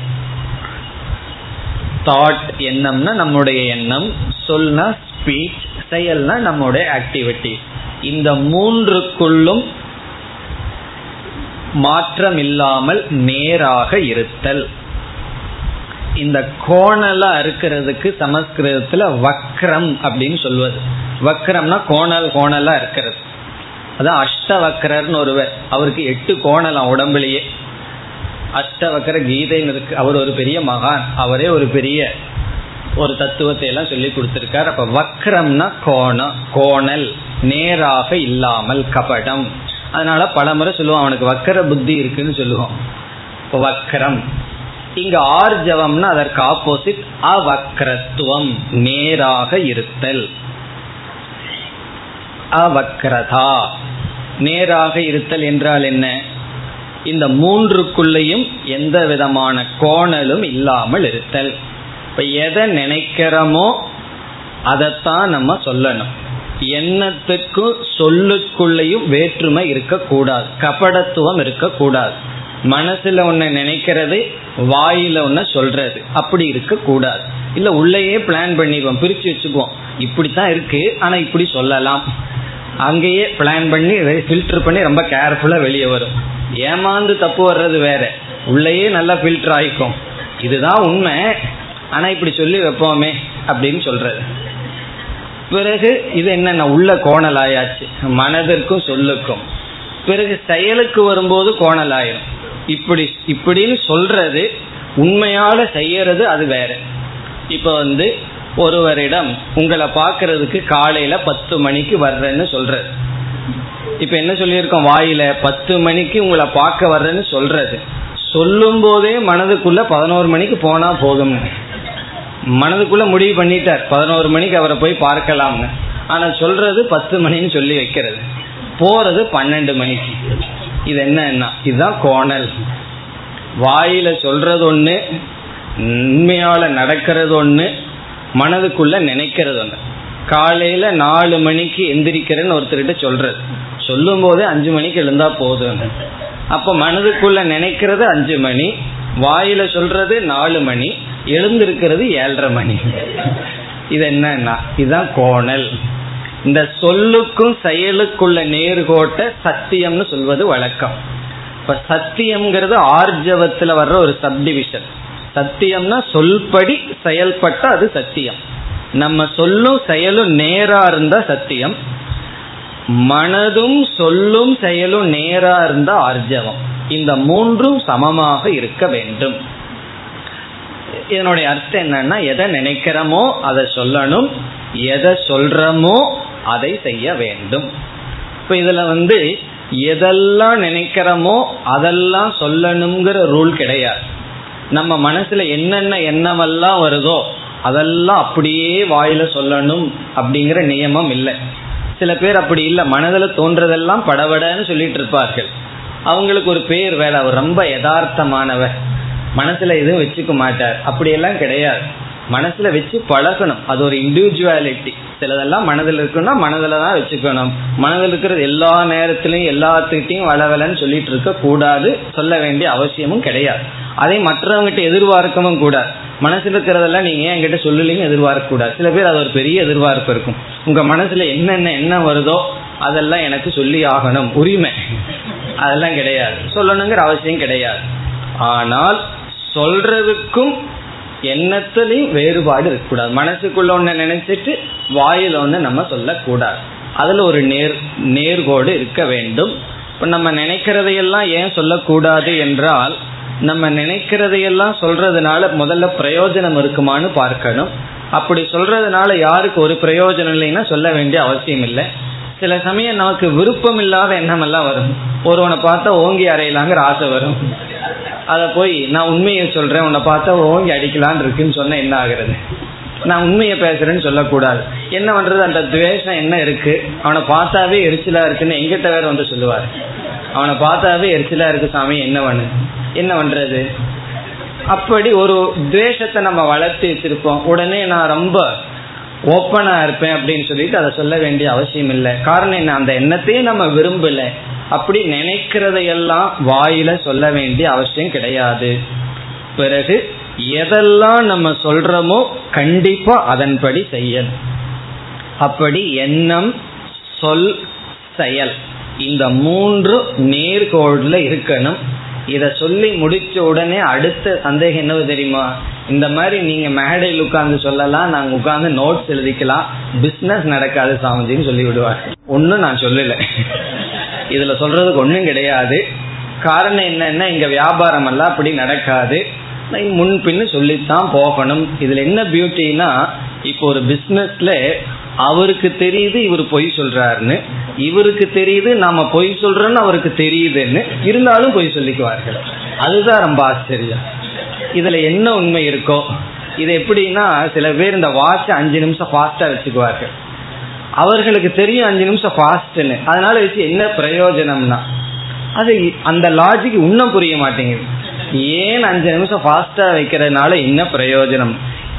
தாட் எண்ணம்னா நம்முடைய எண்ணம். சொல்னா ஸ்பீச் செயல்னா நம்முடைய ஆக்டிவிட்டி இந்த மூன்றுக்குள்ளும் மாற்றம் இல்லாமல் நேராக இருத்தல். இந்த கோணலா இருக்கிறதுக்கு சமஸ்கிருதத்துல வக்ரம் அப்படின்னு சொல்வது. வக்ரம்னா கோணல் கோணலா இருக்கிறது. அதான் அஷ்டவக்கரர்னு ஒருவர். அவருக்கு எட்டு கோணலாம் உடம்புலயே. அஷ்டவக்கர கீதைன்னு இருக்கு. அவர் ஒரு பெரிய மகான். அவரே ஒரு பெரிய ஒரு தத்துவத்தை எல்லாம் சொல்லி கொடுத்திருக்கார். அப்ப வக்ரம்னா கோணம் கோணல் நேராக இல்லாமல் கபடம். அதனால பல முறை சொல்லுவோம் அவனுக்கு வக்கர புத்தி இருக்குன்னு சொல்லுவோம். இப்போ வக்ரம். இங்க ஆர்ஜவம்னா அதற்கு ஆப்போசிட் அவக்ரத்துவம் நேராக இருத்தல். அவக்ரதா. நேராக இருத்தல் என்றால் என்ன? இந்த மூன்றுக்குள்ளேயும் எந்த விதமான கோணலும் இல்லாமல் இருத்தல். இப்ப எதை நினைக்கிறோமோ அதைத்தான் நம்ம சொல்லணும். எண்ணத்துக்கும் சொல்லுக்குள்ளேயும் வேற்றுமை இருக்கக்கூடாது. கபடத்துவம் இருக்கக்கூடாது. மனசுல ஒன்ன நினைக்கிறது வாயில ஒன்ன சொல்றது. அப்படி இருக்க கூடாது இல்ல உள்ளேயே பிளான் பண்ணிடுவோம் பிரிச்சு வச்சுக்குவோம். இப்படித்தான் இருக்கு ஆனா இப்படி சொல்லலாம். அங்கேயே பிளான் பண்ணி ஃபில்டர் பண்ணி ரொம்ப கேர்ஃபுல்லா வெளியே வரும். ஏமாந்து தப்பு வர்றது வேற. உள்ளேயே நல்லா ஃபில்டர் ஆயிக்கும். இதுதான் உண்மை. ஆனா இப்படி சொல்லி வைப்போமே அப்படின்னு சொல்றது. பிறகு இது என்னென்ன உள்ள கோணல் ஆயாச்சு மனதிற்கும் சொல்லுக்கும். பிறகு செயலுக்கு வரும்போது கோணல் ஆயிரும் இப்படி இப்படின்னு சொல்றது உண்மையால செய்யறது அது வேற. இப்ப வந்து ஒருவரிடம் உங்களை பார்க்கறதுக்கு காலையில பத்து மணிக்கு வர்றேன்னு சொல்றது. இப்ப என்ன சொல்லியிருக்கோம்? வாயில பத்து மணிக்கு உங்களை பார்க்க வர்றேன்னு சொல்றது. சொல்லும் போதே மனதுக்குள்ள பதினோரு மணிக்கு போனா போதும்னு. மனதுக்குள்ள முடிவு பண்ணிட்டார். பதினோரு மணிக்கு அவரை போய் பார்க்கலாம்னு. ஆனா சொல்றது பத்து மணின்னு சொல்லி வைக்கிறது. போறது பன்னெண்டு மணிக்கு. இது என்ன இதுதான் கோணல். வாயில சொல்றது ஒண்ணு உண்மையால நடக்கிறது ஒண்ணு மனதுக்குள்ள நினைக்கிறது ஒண்ணு. காலையில நாலு மணிக்கு எந்திரிக்கிறேன்னு ஒருத்தர்கிட்ட சொல்றது. சொல்லும் போதே அஞ்சு மணிக்கு எழுந்தா போதும் அப்ப மனதுக்குள்ள நினைக்கிறது அஞ்சு மணி வாயில சொல்றது நாலு மணி எழுந்திருக்கிறது ஏழரை மணி. இது என்னன்னா இதுதான் கோணல். இந்த சொல்லுக்கும் செயலுக்குள்ள நேர்கோட்ட சத்தியம்னு சொல்வது வழக்கம். இப்ப சத்தியம்ங்கிறது ஆர்ஜவத்துல வர்ற ஒரு சப்டிவிஷன் சத்தியம்னா சொல்படி செயல்பட்ட அது சத்தியம். நம்ம சொல்லும் செயலும் நேரா இருந்தா சத்தியம். மனதும் சொல்லும் செயலும் நேரா இருந்தா ஆர்ஜவம். இந்த மூன்றும் சமமாக இருக்க வேண்டும். இதனுடைய அர்த்தம் என்னன்னா எதை நினைக்கிறோமோ அதை சொல்லணும் எதை சொல்றமோ அதை செய்ய வேண்டும். இப்ப இதுல வந்து எதெல்லாம் நினைக்கிறோமோ அதெல்லாம் சொல்லணுங்கிற ரூல் கிடையாது. நம்ம மனசுல என்னென்ன எண்ணமெல்லாம் வருதோ அதெல்லாம் அப்படியே வாயில சொல்லணும் அப்படிங்கிற நியமம் இல்லை. சில பேர் அப்படி இல்லை மனதில் தோன்றதெல்லாம் படபடன்னு சொல்லிட்டு இருப்பார்கள். அவங்களுக்கு ஒரு பேர் வேலை அவர் ரொம்ப யதார்த்தமானவர். மனசுல எதுவும் வச்சுக்க மாட்டார். அப்படியெல்லாம் கிடையாது. மனசுல வச்சு பழகணும். அது ஒரு இண்டிவிஜுவாலிட்டி சிலதெல்லாம் மனதில் இருக்குன்னா மனதில் தான் வச்சுக்கணும். மனதில் இருக்கிறது எல்லா நேரத்திலையும் எல்லாத்துக்கிட்டையும் வளவலன்னு சொல்லிட்டு இருக்க கூடாது. சொல்ல வேண்டிய அவசியமும் கிடையாது. அதை மற்றவங்ககிட்ட எதிர்பார்க்கவும் கூடாது. மனசுல இருக்கிறதெல்லாம் நீங்க ஏன் என்கிட்ட சொல்லலையும் எதிர்பார்க்க கூடாது சில பேர் அது ஒரு பெரிய எதிர்பார்ப்பு இருக்கும். உங்க மனசுல என்னென்ன என்ன வருதோ அதெல்லாம் எனக்கு சொல்லி ஆகணும். உரிமை. அதெல்லாம் கிடையாது. சொல்லணுங்கிற அவசியம் கிடையாது. ஆனால் சொல்றதுக்கும் எண்ணத்துலையும் வேறுபாடு இருக்கக்கூடாது. மனசுக்குள்ள ஒன்று நினைச்சிட்டு வாயில் ஒன்று நம்ம சொல்லக்கூடாது. அதில் ஒரு நேர் நேர்கோடு இருக்க வேண்டும். இப்போ நம்ம நினைக்கிறதையெல்லாம் ஏன் சொல்லக்கூடாது என்றால் நம்ம நினைக்கிறதையெல்லாம் சொல்றதுனால முதல்ல பிரயோஜனம் இருக்குமான்னு பார்க்கணும். அப்படி சொல்றதுனால யாருக்கு ஒரு பிரயோஜனம் இல்லைன்னா சொல்ல வேண்டிய அவசியம் இல்லை. சில சமயம் நமக்கு விருப்பம் இல்லாத எண்ணம் எல்லாம் வரும். ஒருவனை பார்த்தா ஓங்கி அறையலாங்கிற ஆசை வரும். அதை போய் நான் உண்மையை சொல்றேன் உன்னை பார்த்தா ஓங்கி அடிக்கலான் இருக்குன்னு சொன்ன என்ன ஆகுறது? நான் உண்மையை பேசுறேன்னு சொல்லக்கூடாது. என்ன பண்றது? அந்த துவேஷம் என்ன இருக்கு? அவனை பார்த்தாவே எரிச்சலா இருக்குன்னு எங்கிட்ட வேற வந்து சொல்லுவார். அவனை பார்த்தாவே எரிச்சலா இருக்கு சாமி என்ன பண்ணு? என்ன பண்றது? அப்படி ஒரு துவேஷத்தை நம்ம வளர்த்து வச்சிருப்போம். உடனே நான் ரொம்ப ஓப்பனா இருப்பேன் அப்படின்னு சொல்லிட்டு அதை சொல்ல வேண்டிய அவசியம் இல்லை. காரணம் என்ன? அந்த எண்ணத்தையும் நம்ம விரும்பல. அப்படி நினைக்கிறதையெல்லாம் வாயில சொல்ல வேண்டிய அவசியம் கிடையாது. பிறகு எதெல்லாம் நம்ம சொல்றோமோ கண்டிப்பா அதன்படி செய்யணும். அப்படி எண்ணம் சொல் செயல் இந்த மூன்று நேர்கோடுல இருக்கணும். இத சொல்லி முடிச்ச உடனே அடுத்த சந்தேகம் என்னவோ தெரியுமா? இந்த மாதிரி நீங்க மேடையில் உட்கார்ந்து சொல்லலாம் நாங்க உட்கார்ந்து நோட்ஸ் எழுதிக்கலாம். பிசினஸ் நடக்காது சாமிஜின்னு சொல்லி விடுவார் ஒன்னும் நான் சொல்லல. இதுல சொல்றதுக்கு ஒன்றும் கிடையாது. காரணம் என்னன்னா இங்க வியாபாரம் எல்லாம் அப்படி நடக்காது. முன்பின்னு சொல்லித்தான் போகணும். இதுல என்ன பியூட்டினா இப்போ ஒரு பிசினஸ்ல அவருக்கு தெரியுது இவர் பொய் சொல்றாருன்னு. இவருக்கு தெரியுது நாம பொய் சொல்றோம்னு அவருக்கு தெரியுதுன்னு. இருந்தாலும் பொய் சொல்லிக்குவார்கள். அதுதான் ரொம்ப ஆச்சரியம். இதுல என்ன உண்மை இருக்கோ இது எப்படின்னா சில பேர் இந்த வாட்ச் அஞ்சு நிமிஷம் ஃபாஸ்டா வச்சுக்குவார்கள். அவர்களுக்கு தெரியும் அஞ்சு நிமிஷம் ஃபாஸ்ட்னு அதனால வச்சு என்ன பிரயோஜனம்னா அது அந்த லாஜிக் இன்னும் புரிய மாட்டேங்குது. ஏன் அஞ்சு நிமிஷம் ஃபாஸ்டா வைக்கிறதுனால என்ன பிரயோஜனம்?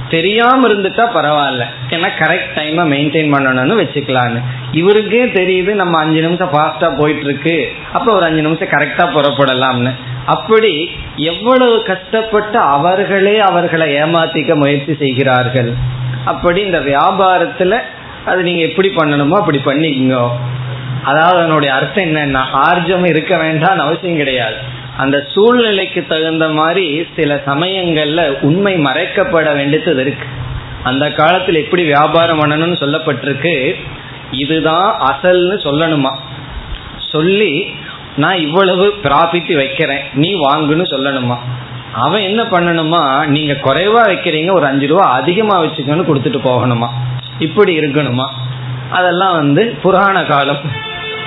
தெரியாம இருந்துட்டா பரவாயில்ல. ஏன்னா கரெக்ட் டைமை மெயின்டைன் பண்ணணும்னு வச்சுக்கலான்னு. இவருக்கே தெரியுது நம்ம அஞ்சு நிமிஷம் ஃபாஸ்டா போயிட்டு இருக்கு அப்ப ஒரு அஞ்சு நிமிஷம் கரெக்டா புறப்படலாம்னு. அப்படி எவ்வளவு கஷ்டப்பட்டு அவர்களே அவர்களை ஏமாத்திக்க முயற்சி செய்கிறார்கள். அப்படி இந்த வியாபாரத்துல அது நீங்க எப்படி பண்ணணுமோ அப்படி பண்ணிக்கோங்க. அதாவது அதனுடைய அர்த்தம் என்னன்னா ஆர்ஜம் இருக்க வேண்டாம் அவசியம் கிடையாது. அந்த சூழ்நிலைக்கு தகுந்த மாதிரி சில சமயங்கள்ல உண்மை மறைக்கப்பட வேண்டியது இருக்கு. அந்த காலத்தில் எப்படி வியாபாரம் பண்ணணும்னு சொல்லப்பட்டிருக்கு. இதுதான் அசல்னு சொல்லணுமா? சொல்லி நான் இவ்வளவு ப்ராஃபிட் வைக்கிறேன். நீ வாங்குன்னு சொல்லணுமா? அவன் என்ன பண்ணணுமா? நீங்க குறைவா வைக்கிறீங்க ஒரு அஞ்சு ரூபா அதிகமா வச்சுக்கணும்னு கொடுத்துட்டு போகணுமா? இப்படி இருக்கணுமா? அதெல்லாம் வந்து புராண காலம்.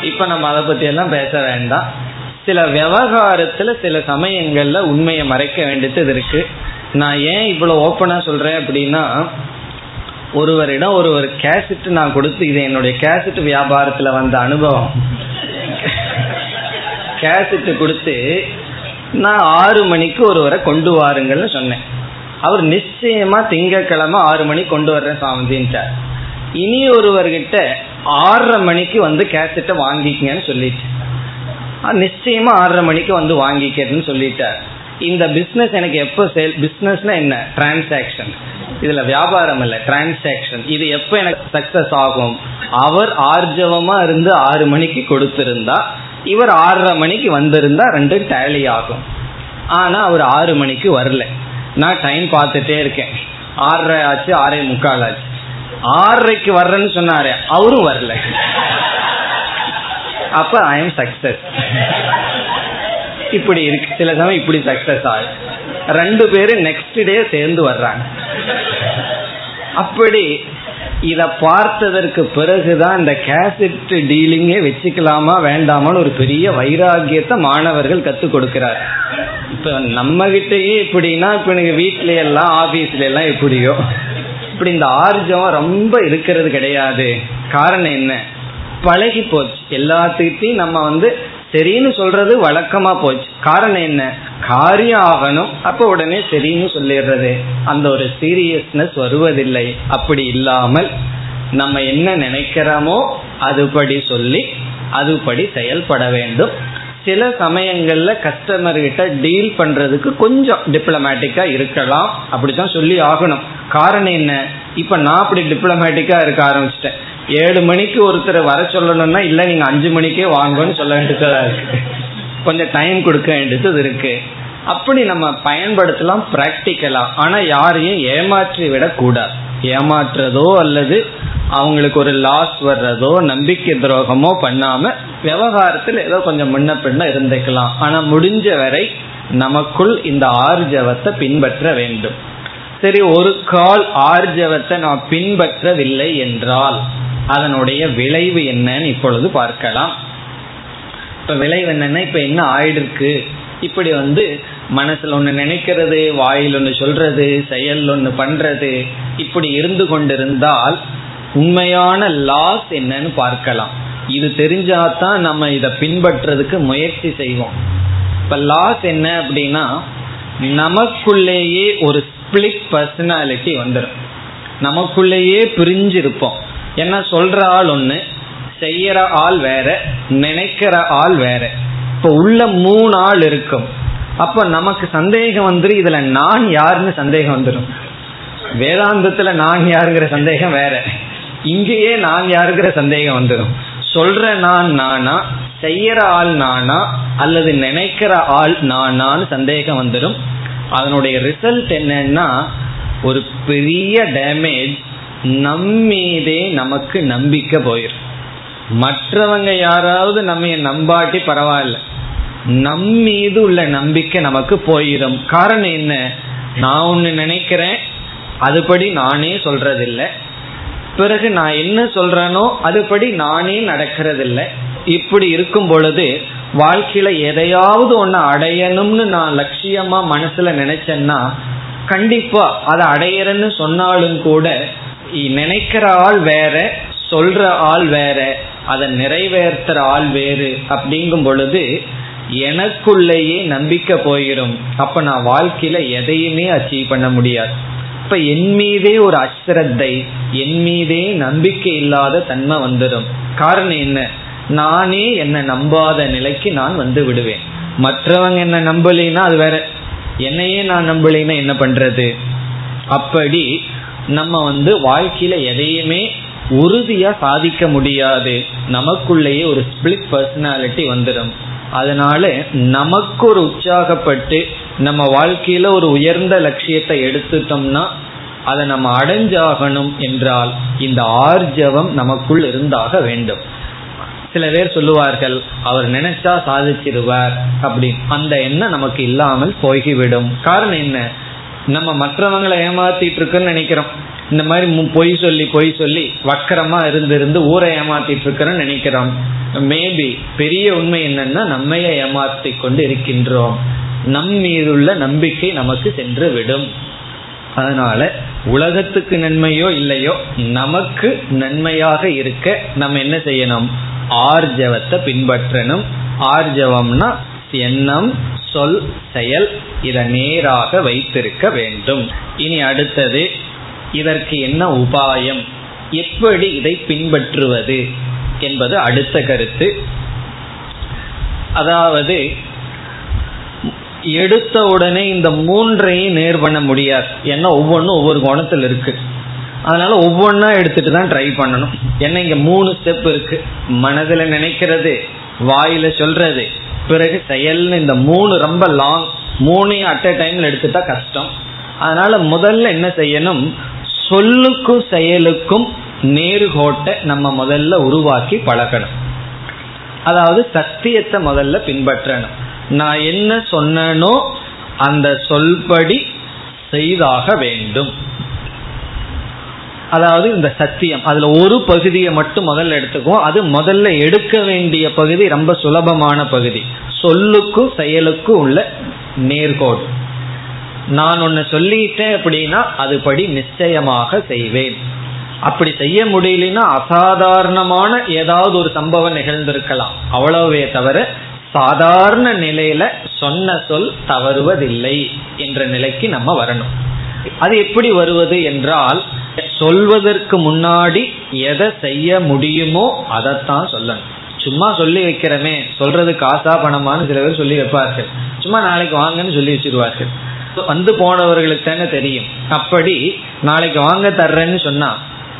இப்ப நம்ம அதை பத்தி எல்லாம் பேச வேண்டாம். சில விவகாரத்துல சில சமயங்கள்ல உண்மையை மறைக்க வேண்டியது இருக்கு. நான் ஏன் இவ்வளவு ஓப்பனா சொல்றேன் அப்படின்னா ஒருவரிடம் ஒரு ஒரு கேசட் நான் கொடுத்து இது என்னுடைய கேசட் வியாபாரத்துல வந்த அனுபவம். கேசட் கொடுத்து நான் ஆறு மணிக்கு ஒருவரை கொண்டு வாருங்கள்னு சொன்னேன். அவர் நிச்சயமா திங்கக்கிழமை ஆறு மணிக்கு கொண்டு வர்றேன் சாமிஜின்ட்டார் இனி ஒருவர்கிட்ட ஆறரை மணிக்கு வந்து கேசட்டை வாங்கிக்கங்கன்னு சொல்லிட்டு. நிச்சயமா ஆறரை மணிக்கு வந்து வாங்கிக்கிறதுன்னு சொல்லிட்டார். இந்த பிசினஸ் எனக்கு எப்போ சேல் பிசினஸ்னா என்ன? டிரான்சாக்ஷன் இதுல வியாபாரம் இல்ல டிரான்சாக்ஷன் இது எப்போ எனக்கு சக்சஸ் ஆகும்? அவர் ஆர்ஜவமா இருந்து ஆறு மணிக்கு கொடுத்திருந்தா இவர் ஆறரை மணிக்கு வந்திருந்தா ரெண்டும் டேலி ஆகும். ஆனா அவர் ஆறு மணிக்கு வரல. நான் டைம் பார்த்துட்டே இருக்கேன். ஆறரை ஆச்சு ஆறே முக்கால் ஆச்சு. ஆறரைக்கு வர்றேன்னு சொன்னாரு. அவரும் வரல. அப்ப ஐ எம் சக்சஸ் இப்படி இருக்கு. சில சமயம் இப்படி சக்சஸ் ஆகும் ரெண்டு பேரும் நெக்ஸ்ட் டே சேர்ந்து வர்றாங்க. அப்படி இத பார்த்ததற்கு பிறகுதான் இந்த கேசட் டீலிங்கே வச்சுக்கலாமா வேண்டாமான்னு ஒரு பெரிய வைராகியத்தை மாணவர்கள் கத்துக் கொடுக்கிறார். இப்ப நம்ம கிட்டயே இப்படின்னா இப்ப நீங்க வீட்ல எல்லாம் ஆபீஸ்ல எல்லாம் எப்படியோ இப்படி இந்த ஆர்ஜம் ரொம்ப இருக்கிறது கிடையாது. காரணம் என்ன? பழகி போச்சு. எல்லாத்துக்கிட்டையும் நம்ம வந்து சரின்னு சொல்றது வழக்கமா போச்சு. காரணம் என்ன? காரியம் ஆகணும் அப்ப உடனே சரின்னு சொல்லிடுறது. அந்த ஒரு சீரியஸ்னஸ் வருவதில்லை. அப்படி இல்லாமல் நம்ம என்ன நினைக்கிறோமோ அதுபடி சொல்லி அதுபடி செயல்பட வேண்டும். சில சமயங்கள்ல கஸ்டமர் கிட்ட டீல் பண்றதுக்கு கொஞ்சம் டிப்ளமேட்டிக்கா இருக்கலாம். அப்படித்தான் சொல்லி ஆகணும். காரணம் என்ன? இப்ப நான் அப்படி டிப்ளமேட்டிக்கா இருக்க ஆரம்பிச்சிட்டேன். ஏழு மணிக்கு ஒருத்தர் வர சொல்லணும்னா இல்ல நீங்க அஞ்சு மணிக்கே வாங்கன்னு சொல்ல வேண்டியதா இருக்கு. கொஞ்சம் டைம் கொடுக்க வேண்டியது இருக்கு. அப்படி நம்ம பயன்படுத்தலாம் பிராக்டிக்கலா ஆனா யாரையும் ஏமாற்றி விடக்கூடாது. ஏமாற்றுறதோ அல்லது அவங்களுக்கு ஒரு லாஸ் வர்றதோ நம்பிக்கை துரோகமோ பண்ணாம விவகாரத்தில் ஏதோ கொஞ்சம் முன்ன பின்ன இருந்துக்கலாம். ஆனா முடிஞ்ச வரை நமக்குள் இந்த ஆர்ஜவத்தை பின்பற்ற வேண்டும். சரி ஒரு கால் ஆர்ஜவத்தை நான் பின்பற்றவில்லை என்றால் அதனுடைய விளைவு என்னன்னு இப்பொழுது பார்க்கலாம். இப்ப விளைவு என்னன்னா இப்ப என்ன ஆயிடுருக்கு? இப்படி வந்து மனசுல ஒண்ணு நினைக்கிறது வாயில் ஒண்ணு சொல்றது செயல் ஒண்ணு பண்றது இப்படி இருந்து கொண்டிருந்தால் உண்மையான லாஸ் என்னன்னு பார்க்கலாம். இது தெரிஞ்சாதான் நம்ம இதை பின்பற்றுறதுக்கு முயற்சி செய்வோம். இப்ப லாஸ் என்ன அப்படின்னா நமக்குள்ளேயே ஒரு ஸ்பிளிட் பர்சனாலிட்டி வந்துடும் நமக்குள்ளேயே பிரிஞ்சு இருப்போம் என்ன சொல்ற ஆள் ஒன்று செய்யற ஆள் வேற நினைக்கிற ஆள் வேற. இப்போ உள்ள மூணு ஆள் இருக்கும். அப்ப நமக்கு சந்தேகம் வந்துடும் இதுல நான் யாருன்னு சந்தேகம் வந்துடும் வேதாந்தத்துல நான் யாருங்கிற சந்தேகம் வேற. இங்கேயே நான் யாருங்கிற சந்தேகம் வந்துடும் சொல்ற நான் நானா செய்யற ஆள் நானா அல்லது நினைக்கிற ஆள் நானான்னு சந்தேகம் வந்துடும் அதனுடைய ரிசல்ட் என்னன்னா ஒரு பெரிய டேமேஜ் நம்மீதே நமக்கு நம்பிக்கை போயிடும் மற்றவங்க யாராவது நம்ம நம்பாட்டி பரவாயில்ல. நம் மீது உள்ள நம்பிக்கை நமக்கு போயிடும் காரணம் என்ன? நான் ஒன்று நினைக்கிறேன் அதுபடி நானே சொல்றதில்லை. பிறகு நான் என்ன சொல்றேனோ அதுபடி நானே நடக்கிறதில்லை. இப்படி இருக்கும் பொழுது வாழ்க்கையில எதையாவது ஒன்னு அடையணும்னு நான் லட்சியமா மனசுல நினைச்சேன்னா கண்டிப்பா அதை அடையறேன்னு சொன்னாலும் கூட நினைக்கிற ஆள் வேற சொல்ற ஆள் வேற அதை நிறைவேற்றுற ஆள் வேறு அப்படிங்கும் பொழுது எனக்குள்ளேயே நம்பிக்கை போயிடும். அப்ப நான் வாழ்க்கையில எதையுமே அச்சீவ் பண்ண முடியாது. இப்ப என் மீதே ஒரு அஸ்ரத்தை என் மீதே நம்பிக்கை இல்லாத தன்மை வந்துடும். காரணம் என்ன? நானே என்னை நம்பாத நிலைக்கு நான் வந்து விடுவேன். மற்றவங்க என்ன நம்பலைன்னா அது வேற. என்னையே நான் நம்பலைன்னா என்ன பண்றது? அப்படி நம்ம வந்து வாழ்க்கையில எதையுமே உறுதியா சாதிக்க முடியாது. நமக்குள்ளேயே ஒரு ஸ்பிளிட் பர்சனாலிட்டி வந்துடும் அதனால நமக்கு ஒரு உற்சாகப்பட்டு நம்ம வாழ்க்கையில ஒரு உயர்ந்த லட்சியத்தை எடுத்துட்டோம்னா அதை நம்ம அடைஞ்சாகணும் என்றால் இந்த ஆர்ஜவம் நமக்குள் இருந்தாக வேண்டும். சில பேர் சொல்லுவார்கள் அவர் நினைச்சா சாதிச்சிருவார் அப்படின்னு அந்த எண்ணம் நமக்கு இல்லாமல் போய்விடும். காரணம் என்ன? நம்ம மற்றவங்களை ஏமாத்திட்டு இருக்குன்னு நினைக்கிறோம். இந்த மாதிரி பொய் சொல்லி பொய் சொல்லி வக்கரமா இருந்திருந்து ஊரை ஏமாத்திட்டு இருக்கிறோம்னு நினைக்கிறோம். மேபி பெரிய உண்மை என்னன்னா நம்மைய ஏமாத்தி கொண்டு இருக்கின்றோம். நம் மீதுள்ள நம்பிக்கை நமக்கு சென்று விடும். அதனால உலகத்துக்கு நன்மையோ இல்லையோ நமக்கு நன்மையாக இருக்க நம்ம என்ன செய்யணும்? ஆர்ஜவத்தை பின்பற்றணும். ஆர்ஜவம்னா எண்ணம் சொல் செயல் இதை நேராக வைத்திருக்க வேண்டும். இனி அடுத்தது இதற்கு என்ன உபாயம்? எப்படி இதை பின்பற்றுவது என்பது அடுத்த கருத்து. அதாவது எடுத்த உடனே இந்த மூன்றையும் நேர் பண்ண முடியாது. ஏன்னா ஒவ்வொன்றும் ஒவ்வொரு கோணத்தில் இருக்கு. அதனால ஒவ்வொன்றா எடுத்துட்டு தான் ட்ரை பண்ணணும். ஏன்னா இங்க மூணு ஸ்டெப் இருக்கு. மனதில் நினைக்கிறது வாயில சொல்றது. பிறகு செயல்னு இந்த மூணு ரொம்ப லாங் மூணையும் அட் அ டைம்ல எடுத்துட்டா கஷ்டம். அதனால முதல்ல என்ன செய்யணும்? சொல்லுக்கும் செயலுக்கும் நேருகோட்டை நம்ம முதல்ல உருவாக்கி பழகணும். அதாவது சத்தியத்தை முதல்ல பின்பற்றணும். நான் என்ன சொன்னனோ அந்த சொல்படி செய்தாக வேண்டும். அதாவது இந்த சத்தியம். அதுல ஒரு பகுதியை மட்டும் முதல்ல எடுத்துக்குவோம். அது முதல்ல எடுக்க வேண்டிய பகுதி ரொம்ப சுலபமான பகுதி. சொல்லுக்கும் செயலுக்கும் உள்ள நேர்கோடு. நான் ஒன்னு சொல்லிட்டேன் அப்படின்னா அதுபடி நிச்சயமாக செய்வேன். அப்படி செய்ய முடியலன்னா அசாதாரணமான ஏதாவது ஒரு சம்பவம் நிகழ்ந்திருக்கலாம். அவ்வளவே தவிர சாதாரண நிலையில சொன்ன சொல் தவறுவதில்லை என்ற நிலைக்கு நம்ம வரணும். அது எப்படி வருவது என்றால் சொல்வதற்கு முன்னாடி எதை செய்ய முடியுமோ அதைத்தான் சொல்லணும். சும்மா சொல்லி வைக்கிறமே சொல்றது காசா பணமான்னு சில பேர் சொல்லி வைப்பார்கள். சும்மா நாளைக்கு வாங்கன்னு சொல்லி வச்சிருவார்கள். வந்து போனவர்களுக்கு தானே தெரியும். அப்படி நாளைக்கு வாங்க தர்றேன்னு சொன்னா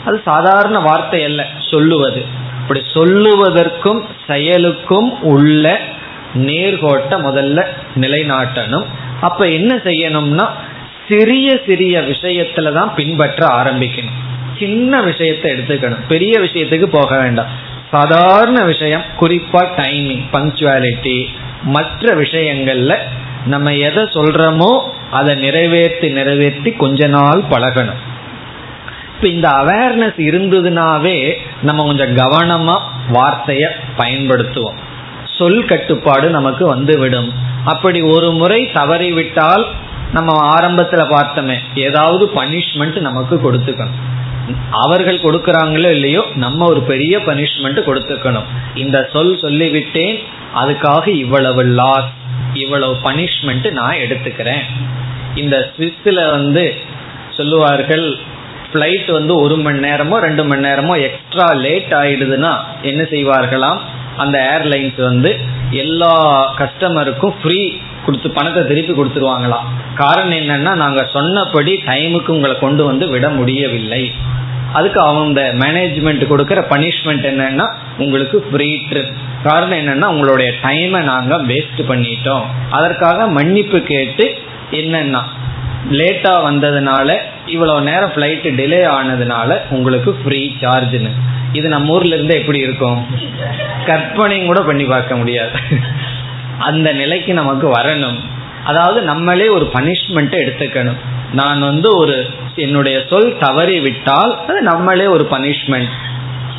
அது சாதாரண வார்த்தை அல்ல சொல்லுவது. அப்படி சொல்லுவதற்கும் செயலுக்கும் உள்ள நேர்கோட்டை முதல்ல நிலைநாட்டணும். அப்ப என்ன செய்யணும்னா சிறிய சிறிய விஷயத்துல தான் பின்பற்ற ஆரம்பிக்கணும். சின்ன விஷயத்தை எடுத்துக்கணும். பெரிய விஷயத்துக்கு போக வேண்டாம். சாதாரண விஷயம் குறிப்பா டைமிங் பங்க்சுவாலிட்டி மற்ற விஷயங்கள்ல நம்ம எதை சொல்றோமோ அதை நிறைவேற்றி நிறைவேற்றி கொஞ்ச நாள் பழகணும். இப்ப இந்த அவேர்னஸ் இருந்ததுனாவே நம்ம கொஞ்சம் கவனமா வார்த்தைய பயன்படுத்துவோம். சொல் கட்டுப்பாடு நமக்கு வந்துவிடும். அப்படி ஒரு முறை தவறிவிட்டால் நம்ம ஆரம்பத்துல பார்த்தோமே ஏதாவது பனிஷ்மெண்ட் நமக்கு கொடுத்துக்கணும். அவர்கள் கொடுக்கறாங்களோ இல்லையோ நம்ம ஒரு பெரிய பனிஷ்மெண்ட் கொடுத்துக்கணும். இந்த சொல் சொல்லிவிட்டேன் அதுக்காக இவ்வளவு லாஸ் இவ்வளவு பனிஷ்மெண்ட் நான் எடுத்துக்கிறேன். இந்த ஸ்விஸ்ல வந்து சொல்லுவார்கள் ஃப்ளைட் வந்து ஒரு மணி நேரமோ ரெண்டு மணி நேரமோ எக்ஸ்ட்ரா லேட் ஆயிடுதுன்னா என்ன செய்வார்களாம்? அந்த ஏர்லைன்ஸ் வந்து எல்லா கஸ்டமருக்கும் ஃப்ரீ கொடுத்து பணத்தை திருப்பி கொடுத்துருவாங்களாம். காரணம் என்னன்னா நாங்க சொன்னபடி டைமுக்கு உங்களை கொண்டு வந்து விட முடியவில்லை. அதுக்கு அவங்க மேனேஜ்மெண்ட் கொடுக்குற பனிஷ்மெண்ட் என்னன்னா உங்களுக்கு ஃப்ரீ ட்ரிப் காரணம் என்னன்னா உங்களுடைய டைமை நாங்க வேஸ்ட் பண்ணிட்டோம். அதற்காக மன்னிப்பு கேட்டு என்னன்னா லேட்டா வந்ததுனால இவ்வளவு நேரம் ஃபிளைட் டிலே ஆனதுனால உங்களுக்கு ஃப்ரீ சார்ஜ்னு இது நம்ம ஊர்ல இருந்து எப்படி இருக்கும்? கற்பனையும் கூட பண்ணி பார்க்க முடியாது. அந்த நிலைக்கு நமக்கு வரணும். அதாவது நம்மளே ஒரு பனிஷ்மெண்ட்டை எடுத்துக்கணும். நான் வந்து ஒரு என்னுடைய சொல் தவறி விட்டால் அது நம்மளே ஒரு பனிஷ்மெண்ட்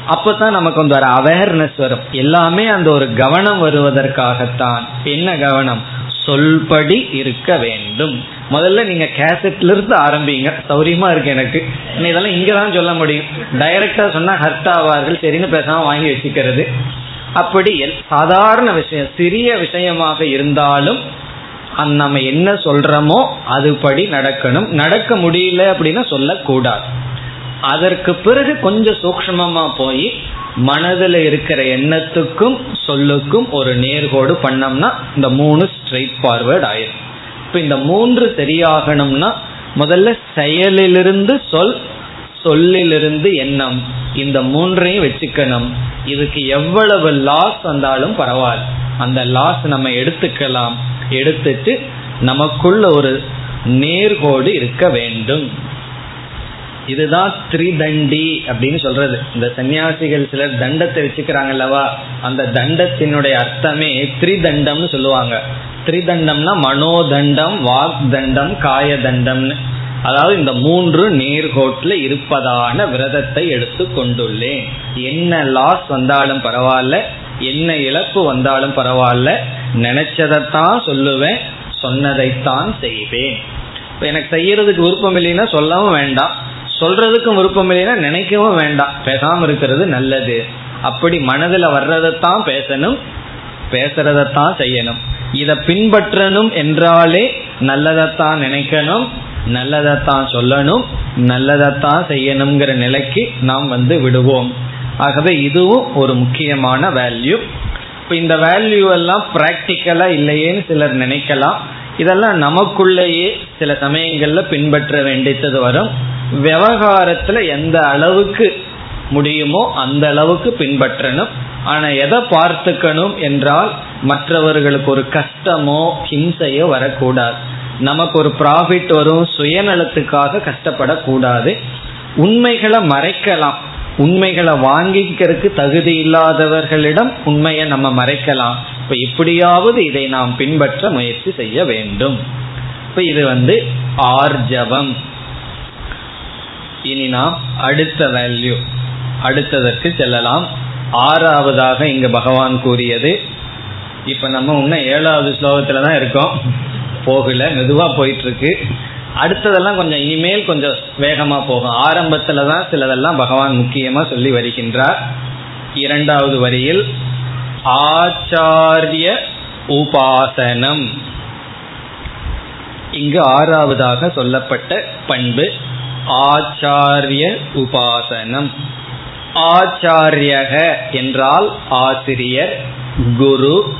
அப்பதான் நமக்கு வந்து ஒரு அவேர்னஸ் வரும். எல்லாமே அந்த ஒரு கவனம் வருவதற்காகத்தான். என்ன கவனம்? சொல்படி இருக்க வேண்டும். முதல்ல நீங்க கேசட்ல இருந்து ஆரம்பிங்க. சௌரியமா இருக்கு எனக்கு. இதெல்லாம் இங்க தான் சொல்ல முடியும். டைரக்டா சொன்னா ஹர்ட் ஆவார்கள் சரின்னு பேசாம வாங்கி வச்சுக்கிறது. அப்படி சாதாரண விஷயம் சிறிய விஷயமாக இருந்தாலும் நம்ம என்ன சொல்றோமோ அதுபடி நடக்கணும். நடக்க முடியல அப்படின்னா சொல்லக்கூடாது. அதற்கு பிறகு கொஞ்சம் சூக்மமா போய் மனதில் இருக்கிற எண்ணத்துக்கும் சொல்லுக்கும் ஒரு நேர்கோடு பண்ணோம்னா இந்த மூணு ஸ்ட்ரைட் ஃபார்வேர்ட் ஆயிரும். இப்ப இந்த மூன்று சரியாகணும்னா முதல்ல செயலிலிருந்து சொல் சொல்லிலிருந்து எண்ணம். இந்த மூன்றையும் வச்சுக்கணும். இதுக்கு எவ்வளவு லாஸ் வந்தாலும் பரவாயில்ல. அந்த லாஸ் நம்ம எடுத்துக்கலாம். எடுத்துட்டு நமக்குள்ள ஒரு நேர்கோடு இருக்க வேண்டும். இதுதான் திரிதண்டி அப்படின்னு சொல்றது. இந்த சன்னியாசிகள் சிலர் தண்டத்தை வச்சுக்கிறாங்கல்லவா அந்த தண்டத்தினுடைய அர்த்தமே திரிதண்டம்னு சொல்லுவாங்க. திரிதண்டம்னா மனோதண்டம் வாக் தண்டம் காய அதாவது இந்த மூன்று நேர்கோட்டில் இருப்பதான விரதத்தை எடுத்து கொண்டுள்ளேன். என்ன லாஸ் வந்தாலும் பரவாயில்ல என்ன இழப்பு வந்தாலும் பரவாயில்ல நினைச்சதைத்தான் சொல்லுவேன் சொன்னதைத்தான் செய்வேன். இப்போ எனக்கு செய்யறதுக்கு விருப்பம் இல்லைன்னா சொல்லவும் வேண்டாம். சொல்றதுக்கும் விருப்பம் இல்லைன்னா நினைக்கவும் வேண்டாம். பேசாம இருக்கிறது நல்லது. அப்படி மனதில் வர்றதைத்தான் பேசணும் பேசுறதைத்தான் செய்யணும். இதை பின்பற்றணும் என்றாலே நல்லதைத்தான் நினைக்கணும் நல்லதைத்தான் சொல்லணும் நல்லதைத்தான் செய்யணுங்கிற நிலைக்கு நாம் வந்து விடுவோம். ஆகவே இதுவும் ஒரு முக்கியமான வேல்யூ இப்போ இந்த வேல்யூ எல்லாம் ப்ராக்டிக்கலா இல்லையேன்னு சிலர் நினைக்கலாம். இதெல்லாம் நமக்குள்ளேயே சில சமயங்களில் பின்பற்ற வேண்டியது வரும். விவகாரத்தில் எந்த அளவுக்கு முடியுமோ அந்த அளவுக்கு பின்பற்றணும். ஆனால் எதை பார்த்துக்கணும் என்றால் மற்றவர்களுக்கு ஒரு கஷ்டமோ ஹிம்சையோ வரக்கூடாது. நமக்கு ஒரு ப்ராஃபிட் வரும் சுயநலத்துக்காக கஷ்டப்படக்கூடாது. உண்மைகளை மறைக்கலாம். உண்மைகளை வாங்கிக்கிறதுக்கு தகுதி இல்லாதவர்களிடம் உண்மையை நம்ம மறைக்கலாம். இப்ப இப்படியாவது இதை நாம் பின்பற்ற முயற்சி செய்ய வேண்டும். இப்ப இது வந்து ஆர்ஜவம். இனி நாம் அடுத்த வேல்யூ அடுத்ததற்கு செல்லலாம். ஆறாவதாக இங்கு பகவான் கூறியது இப்ப நம்ம இன்னும் ஏழாவது ஸ்லோகத்துல தான் இருக்கோம். போகல மெதுவா போயிட்டு இருக்கு அடுத்ததெல்லாம் கொஞ்சம் இனிமேல் கொஞ்சம் வேகமா போகும். ஆரம்பத்துல தான் சிலதெல்லாம் பகவான் முக்கியமா சொல்லி வருகின்றார். இரண்டாவது வரியில் ஆச்சாரிய உபாசனம். இங்கு ஆறாவதாக சொல்லப்பட்ட பண்பு ஆச்சாரிய உபாசனம். ஆச்சாரியக என்றால் ஆசிரியர் குரு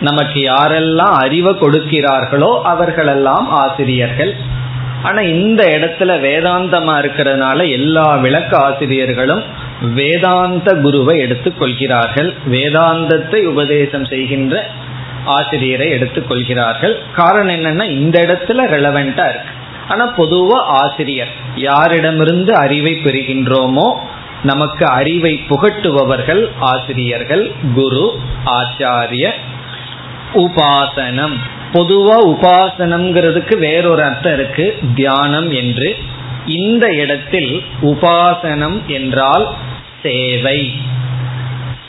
நமக்கு யாரெல்லாம் அறிவை கொடுக்கிறார்களோ அவர்களெல்லாம் ஆசிரியர்கள். ஆனா இந்த இடத்துல வேதாந்தமா இருக்கிறதுனால எல்லா விளக்க ஆசிரியர்களும் வேதாந்த குருவை எடுத்துக்கொள்கிறார்கள் வேதாந்தத்தை உபதேசம் செய்கின்ற ஆசிரியரை எடுத்துக்கொள்கிறார்கள் காரணம் என்னன்னா இந்த இடத்துல ரெலவெண்டா இருக்கு. ஆனா பொதுவா ஆசிரியர் யாரிடமிருந்து அறிவை பெறுகின்றோமோ நமக்கு அறிவை புகட்டுபவர்கள் ஆசிரியர்கள் குரு ஆச்சாரிய உபாசனம். பொதுவா உபாசனம்ங்கிறதுக்கு வேறொரு அர்த்தம் இருக்கு. தியானம் என்று. இந்த இடத்தில் உபாசனம் என்றால் சேவை.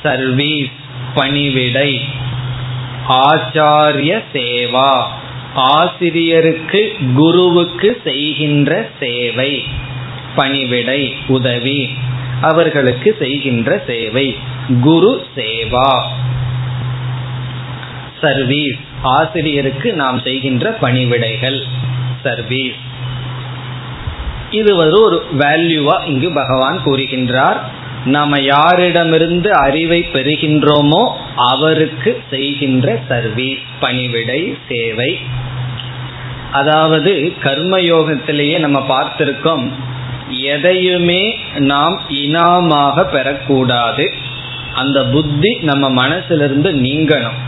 சர்வீஸ் பணிவிடை. ஆச்சாரிய சேவா. ஆசிரியருக்கு குருவுக்கு செய்கின்ற சேவை. பணிவிடை உதவி. அவர்களுக்கு செய்கின்ற சேவை. குரு சேவா. சர்வீஸ் ஆசிரியருக்கு நாம் செய்கின்ற பணிவிடைகள். சர்வீஸ் இது ஒரு ஒரு வேல்யூவா இங்கு பகவான் கூறுகின்றார். நாம யாரிடமிருந்து அறிவை பெறுகின்றோமோ அவருக்கு செய்கின்ற சர்வீஸ் பணிவிடை சேவை. அதாவது கர்மயோகத்திலேயே நம்ம பார்த்திருக்கோம். எதையுமே நாம் இனாமாக பெறக்கூடாது. அந்த புத்தி நம்ம மனசிலிருந்து நீங்கணும்.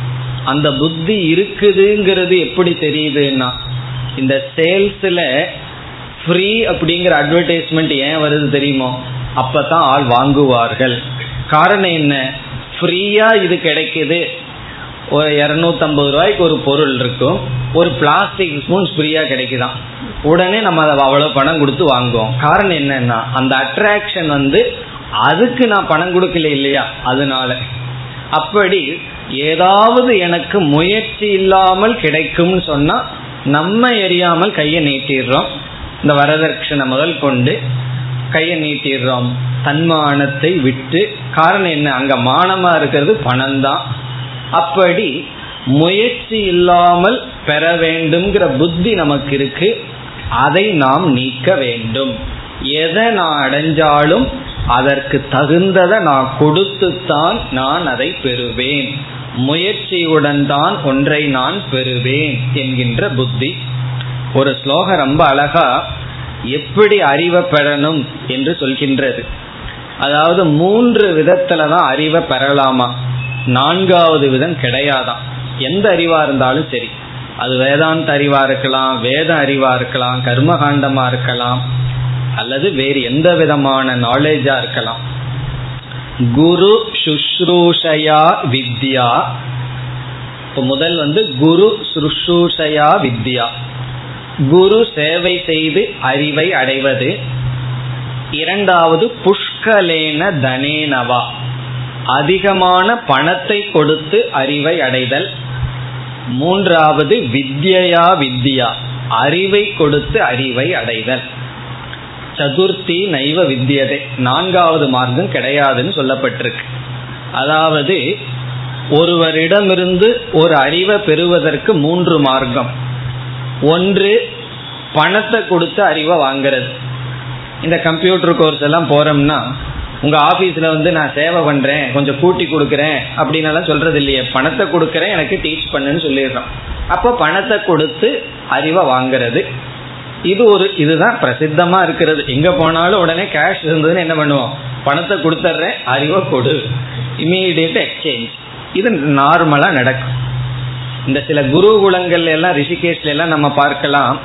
அந்த புத்தி இருக்குதுங்கிறது எப்படி தெரியுதுன்னா இந்த சேல்ஸ்ல ஃப்ரீ அப்படிங்கிற அட்வர்டைஸ்மெண்ட் ஏன் வருது தெரியுமோ அப்பதான் ஆள் வாங்குவார்கள். காரணம் என்ன? ஃப்ரீயா இது கிடைக்குது. ஒரு இரநூத்தம்பது ரூபாய்க்கு ஒரு பொருள் இருக்கும். ஒரு பிளாஸ்டிக் ஸ்பூன்ஸ் ஃப்ரீயா கிடைக்குதான். உடனே நம்ம அதை அவ்வளோ பணம் கொடுத்து வாங்குவோம். காரணம் என்னன்னா அந்த அட்ராக்ஷன் வந்து அதுக்கு நான் பணம் கொடுக்கல இல்லையா? அதனால. அப்படி ஏதாவது எனக்கு முயற்சி இல்லாமல் கிடைக்கும்னு சொன்னா நம்ம எரியாமல் கையை நீட்டிடுறோம். இந்த வரதட்சணை முதல் கொண்டு கையை நீட்டிடுறோம். தன்மானத்தை விட்டு காரணம் என்ன? அங்க மானமா இருக்கிறது பணம் தான் அப்படி முயற்சி இல்லாமல் பெற வேண்டும்ங்கிற புத்தி நமக்கு இருக்கு. அதை நாம் நீக்க வேண்டும். எதை நான் அடைஞ்சாலும் அதற்கு தகுந்ததை நான் கொடுத்துத்தான் நான் அதை பெறுவேன். முயற்சியுடன் தான் ஒன்றை நான் பெறுவேன் என்கின்ற புத்தி. ஒரு ஸ்லோகம் ரொம்ப அழகா எப்படி அறிவை பெறணும் என்று சொல்கின்றது. அதாவது மூன்று விதத்துல தான் அறிவை பெறலாமா? நான்காவது விதம் கிடையாதான் எந்த அறிவா இருந்தாலும் சரி. அது வேதாந்த அறிவா இருக்கலாம் வேத அறிவா இருக்கலாம் கர்மகாண்டமா இருக்கலாம் அல்லது வேறு எந்த விதமான நாலேஜா இருக்கலாம். குரு சுஷ்ரூஷயா வித்யா. இப்போ முதல் வந்து குரு சுஷ்ரூஷயா வித்யா. குரு சேவை செய்து அறிவை அடைவது. இரண்டாவது புஷ்கலேன தனேனவா. அதிகமான பணத்தை கொடுத்து அறிவை அடைதல். மூன்றாவது வித்யா வித்யா. அறிவை கொடுத்து அறிவை அடைதல். சதுர்த்தி நைவ வித்தியதே. நான்காவது மார்க்கம் கிடையாதுன்னு சொல்லப்பட்டிருக்கு. அதாவது ஒருவரிடமிருந்து ஒரு அறிவை பெறுவதற்கு மூன்று மார்க்கம். ஒன்று பணத்தை கொடுத்து அறிவை வாங்கிறது. இந்த கம்ப்யூட்டர் கோர்ஸ் எல்லாம் போறோம்னா உங்க ஆபீஸ்ல வந்து நான் சேவை பண்றேன் கொஞ்சம் கூட்டி கொடுக்குறேன் அப்படின்னு எல்லாம் சொல்றது இல்லையே. பணத்தை கொடுக்குறேன் எனக்கு டீச் பண்ணுன்னு சொல்லிடுறோம். அப்போ பணத்தை கொடுத்து அறிவை வாங்குறது. இது ஒரு இதுதான் பிரசித்தமா இருக்கிறது. எங்க போனாலும் உடனே கேஷ் இருந்ததுன்னு என்ன பண்ணுவோம்? பணத்தை கொடுத்துட்றேன் அறிவை கொடு. இமீடியட் எக்ஸ்சேஞ்ச் இது நார்மலா நடக்கும். இந்த சில குருகுலங்கள் எல்லாம் ரிஷிகேஷ்ல எல்லாம் நம்ம பார்க்கலாம்.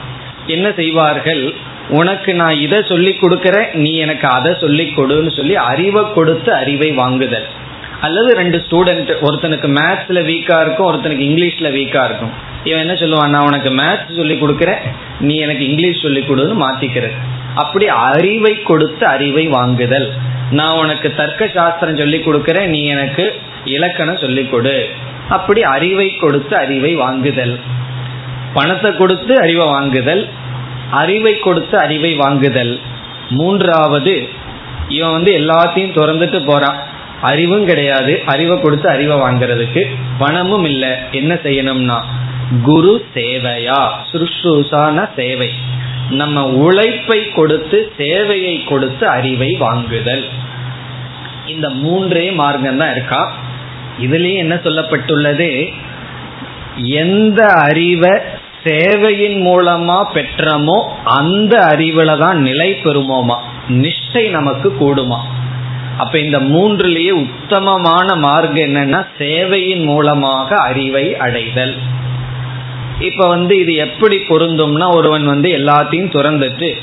என்ன செய்வார்கள்? உனக்கு நான் இதை சொல்லி கொடுக்கறேன் நீ எனக்கு அதை சொல்லி கொடுன்னு சொல்லி அறிவை கொடுத்து அறிவை வாங்குதல். அல்லது ரெண்டு ஸ்டூடெண்ட் ஒருத்தனுக்கு மேத்ஸ்ல வீக்கா இருக்கும் ஒருத்தனுக்கு இங்கிலீஷ்ல வீக்கா இருக்கும். இவன் என்ன சொல்லுவான் நான் உனக்கு மேத்ஸ் சொல்லி கொடுக்கறேன் நீ எனக்கு இங்கிலீஷ் சொல்லி கொடுன்னு மாத்திக்கிற அப்படி அறிவை கொடுத்து அறிவை வாங்குதல். நான் உனக்கு தர்க்க சாஸ்திரம் சொல்லி கொடுக்கறேன் நீ எனக்கு இலக்கணம் சொல்லி கொடு. அப்படி அறிவை கொடுத்து அறிவை வாங்குதல். பணத்தை கொடுத்து அறிவை வாங்குதல். அறிவை கொடுத்து அறிவை வாங்குதல். மூன்றாவது இவன் வந்து எல்லாத்தையும் திறந்துட்டு போறான். அறிவும் கிடையாது. அறிவை கொடுத்து அறிவை வாங்குறதுக்கு பணமும் இல்லை. என்ன செய்யணும்னா குரு சேவையா? சுருஷூசான சேவை. நம்ம உழைப்பை கொடுத்து சேவையை கொடுத்து அறிவை வாங்குதல். இந்த மூன்றே மார்க்கம் தான் இருக்கா? இதுலயும் என்ன சொல்லப்பட்டுள்ளது? எந்த அறிவை சேவையின் மூலமா பெற்றமோ அந்த அறிவுல தான் நிலை பெறுமோமா? நிஷ்டை நமக்கு கூடுமா? அப்ப இந்த மூன்றுலயே உத்தமமான மார்க்கம் என்னன்னா சேவையின் மூலமாக அறிவை அடைதல். இப்ப வந்து இது எப்படி பொருந்தும்னா ஒருவன் வந்து எல்லாத்தையும் துறந்துட்டு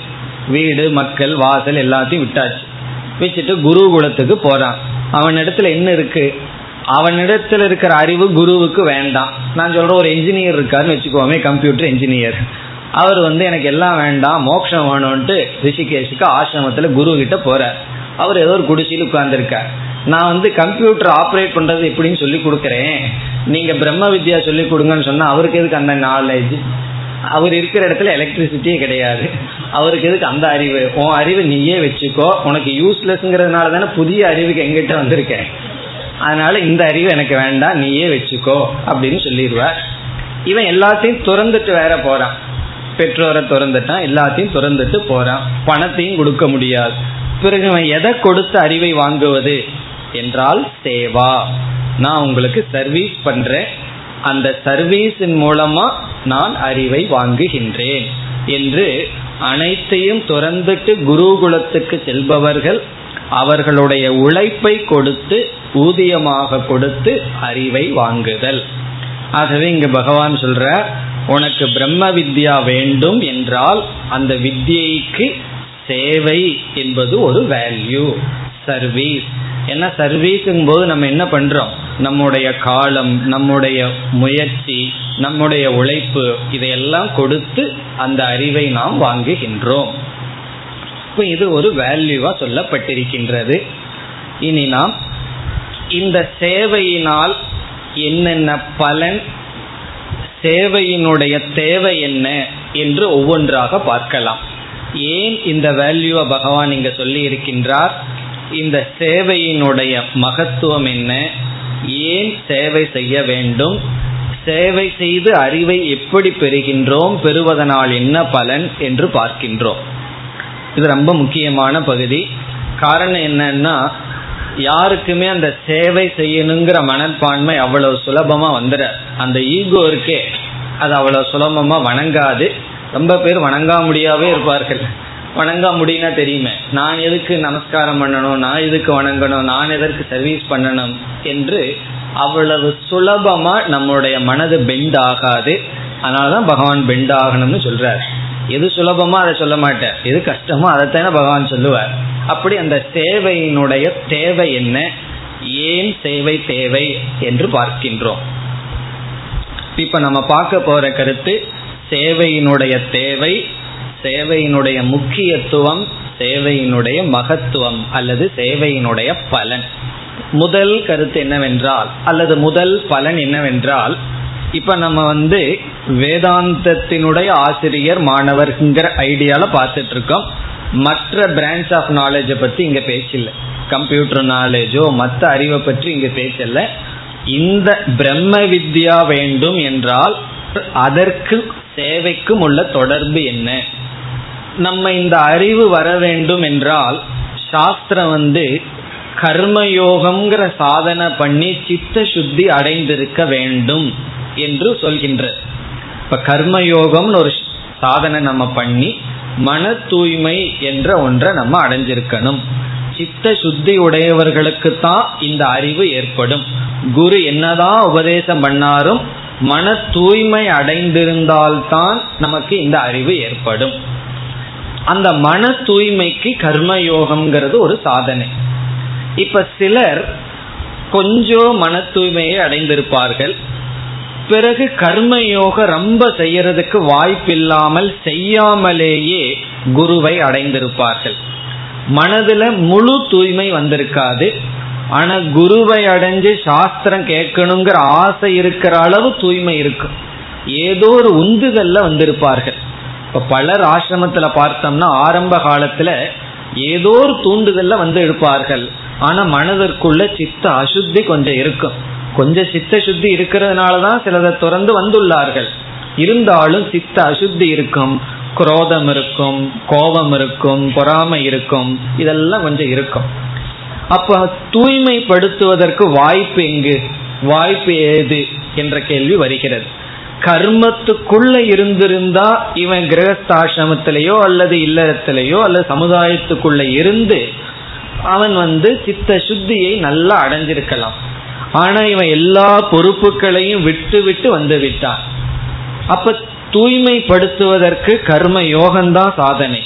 வீடு மக்கள் வாசல் எல்லாத்தையும் விட்டாச்சு. வச்சுட்டு குருகுலத்துக்கு போறான். அவன் இடத்துல என்ன இருக்கு? அவனிடத்தில் இருக்கிற அறிவு குருவுக்கு வேண்டாம். நான் சொல்றேன் ஒரு என்ஜினியர் இருக்காருன்னு வச்சுக்கோமே கம்ப்யூட்டர் என்ஜினியர் அவர் வந்து எனக்கு எல்லாம் வேண்டாம் மோட்சம் வேணும்ட்டு ரிஷிகேஷுக்கு ஆசிரமத்தில் குரு கிட்ட போறார். அவர் ஏதோ ஒரு குடிசையில் உட்கார்ந்துருக்கார். நான் வந்து கம்ப்யூட்டர் ஆப்ரேட் பண்றது எப்படின்னு சொல்லி கொடுக்குறேன். நீங்க பிரம்ம வித்யா சொல்லி கொடுங்கன்னு சொன்னா அவருக்கு எதுக்கு அந்த நாலேஜ் அவர் இருக்கிற இடத்துல எலக்ட்ரிசிட்டியே கிடையாது. அவருக்கு எதுக்கு அந்த அறிவு? உன் அறிவு நீயே வச்சுக்கோ. உனக்கு யூஸ்லெஸ்ங்கிறதுனால தானே புதிய அறிவுக்கு எங்கிட்ட வந்திருக்கேன் அதனால இந்த அறிவு எனக்கு வேண்டாம். நீயே வச்சுக்கோ அப்படின்னு சொல்லிடுவார். இவன் எல்லாத்தையும் துறந்துட்டு வேற போறான். பெற்றோரை துறந்துட்டான் எல்லாத்தையும் துறந்துட்டு போறான். பணத்தையும் கொடுக்க முடியாது. பிறகு அவன் எதை கொடுத்து அறிவை வாங்குவது? என்றால் சேவா. நான் உங்களுக்கு சர்வீஸ் பண்றேன். அந்த சர்வீஸின் மூலமா நான் அறிவை வாங்குகின்றேன் என்று அனைத்தையும் துறந்துட்டு குருகுலத்துக்கு செல்பவர்கள் அவர்களுடைய உழைப்பை கொடுத்து ஊதியமாக கொடுத்து அறிவை வாங்குதல். ஆகவே இங்கு பகவான் சொல்ற உனக்கு பிரம்ம வித்யா வேண்டும் என்றால் அந்த வித்யைக்கு சேவை என்பது ஒரு வேல்யூ சர்வீஸ் ஏன்னா சர்வீஸுங்கும் போது நம்ம என்ன பண்றோம்? நம்முடைய காலம் நம்முடைய முயற்சி நம்முடைய உழைப்பு இதையெல்லாம் கொடுத்து அந்த அறிவை நாம் வாங்குகின்றோம். இப்போ இது ஒரு வேல்யூவா சொல்லப்பட்டிருக்கின்றது. இனி நாம் இந்த சேவையினால் என்னென்ன பலன் சேவையினுடைய தேவை என்ன என்று ஒவ்வொன்றாக பார்க்கலாம். ஏன் இந்த வேல்யூவை பகவான் இங்க சொல்லி இருக்கின்றார்? இந்த சேவையினுடைய மகத்துவம் என்ன? ஏன் சேவை செய்ய வேண்டும்? சேவை செய்து அறிவை எப்படி பெறுகின்றோம்? பெறுவதனால் என்ன பலன் என்று பார்க்கின்றோம். இது ரொம்ப முக்கியமான பகுதி. காரணம் என்னன்னா யாருக்குமே அந்த சேவை செய்யணுங்கிற மனப்பான்மை அவ்வளவு சுலபமா வந்துட அந்த ஈகோ இருக்கே அது அவ்வளவு சுலபமா வணங்காது. ரொம்ப பேர் வணங்கா முடியாவே இருப்பார்கள். வணங்க முடியும்னா தெரியுமே. நான் எதுக்கு நமஸ்காரம் பண்ணணும்? நான் எதுக்கு வணங்கணும்? நான் எதற்கு சர்வீஸ் பண்ணணும்? என்று அவ்வளவு சுலபமா நம்முடைய மனது பெண்ட் ஆகாது. அதனாலதான் பகவான் பெண்ட் ஆகணும்னு சொல்றாரு. எது சுலபமோ அதை சொல்ல மாட்டார். எது கஷ்டமோ அதைத்தானே பகவான் சொல்லுவார். அப்படி அந்த சேவையினுடைய தேவை என்ன? ஏன் சேவை தேவை என்று பார்க்கின்றோம். இப்ப நம்ம பார்க்க போற கருத்து சேவையினுடைய தேவை சேவையினுடைய முக்கியத்துவம் சேவையினுடைய மகத்துவம் அல்லது சேவையினுடைய பலன். முதல் கருத்து என்னவென்றால் அல்லது முதல் பலன் என்னவென்றால் இப்ப நம்ம வந்து வேதாந்தத்தினுடைய ஆசிரியர் மாணவர்ங்கிற ஐடியால பார்த்துட்டு இருக்கோம். மற்ற பிரான்ச் ஆஃப் நாலேஜை பத்தி இங்க பேச்சில்லை கம்ப்யூட்டர் நாலேஜோ மற்ற அறிவை பற்றி இங்க பேச்சல இந்த பிரம்ம வித்யா வேண்டும் என்றால் அதற்கு சேவைக்கும் உள்ள தொடர்பு என்ன? நம்ம இந்த அறிவு வர வேண்டும் என்றால் சாஸ்திரம் வந்து கர்மயோகம்ங்கிற சாதனை பண்ணி சித்த சுத்தி அடைந்திருக்க வேண்டும். என்று சொல்கின்ற. இப்ப கர்மயோகம்னு ஒரு சாதனை நம்ம பண்ணி மன தூய்மை என்ற ஒன்றை நம்ம அடைஞ்சிருக்கணும். சித்த சுத்தி உடையவர்களுக்கு தான் இந்த அறிவு ஏற்படும். குரு என்னதான் உபதேசம் பண்ணாரும் மன தூய்மை அடைந்திருந்தால்தான் நமக்கு இந்த அறிவு ஏற்படும். அந்த மன தூய்மைக்கு கர்மயோகம்ங்கிறது ஒரு சாதனை. இப்ப சிலர் கொஞ்சம் மன தூய்மையை அடைந்திருப்பார்கள். பிறகு கர்மயோக ரொம்ப செய்யறதுக்கு வாய்ப்பில்லாமல் செய்யாமலேயே குருவை அடைந்திருப்பார்கள். மனதுல முழு தூய்மை வந்திருக்காது. ஆனா குருவை அடைஞ்சு சாஸ்திரம் கேட்கணுங்கிற ஆசை இருக்கிற அளவு தூய்மை இருக்கும் ஏதோ ஒரு உந்துதல்ல வந்திருப்பார்கள். இப்ப பலர் ஆசிரமத்துல பார்த்தோம்னா ஆரம்ப காலத்துல ஏதோ ஒரு தூண்டுதல்ல வந்து இருப்பார்கள் ஆனா மனதிற்குள்ள சித்த அசுத்தி கொஞ்சம் இருக்கும். கொஞ்சம் சித்த சுத்தி இருக்கிறதுனாலதான் சிலதை துறந்து வந்துள்ளார்கள். இருந்தாலும் சித்த அசுத்தி இருக்கும். குரோதம் இருக்கும் கோபம் இருக்கும் பொறாமை இருக்கும். இதெல்லாம் கொஞ்சம் இருக்கும். அப்ப தூய்மைப்படுத்துவதற்கு வாய்ப்பு எங்கு? வாய்ப்பு ஏது? என்ற கேள்வி வருகிறது. கர்மத்துக்குள்ள இருந்திருந்தா இவன் கிரகஸ்தாசிரமத்திலேயோ அல்லது இல்லறத்திலேயோ அல்லது சமுதாயத்துக்குள்ள இருந்து அவன் வந்து சித்த சுத்தியை நல்லா அடைஞ்சிருக்கலாம். ஆனா இவன் எல்லா பொறுப்புகளையும் விட்டு விட்டு வந்து விட்டான். அப்ப தூய்மைப்படுத்துவதற்கு கர்ம யோகம்தான் சாதனை.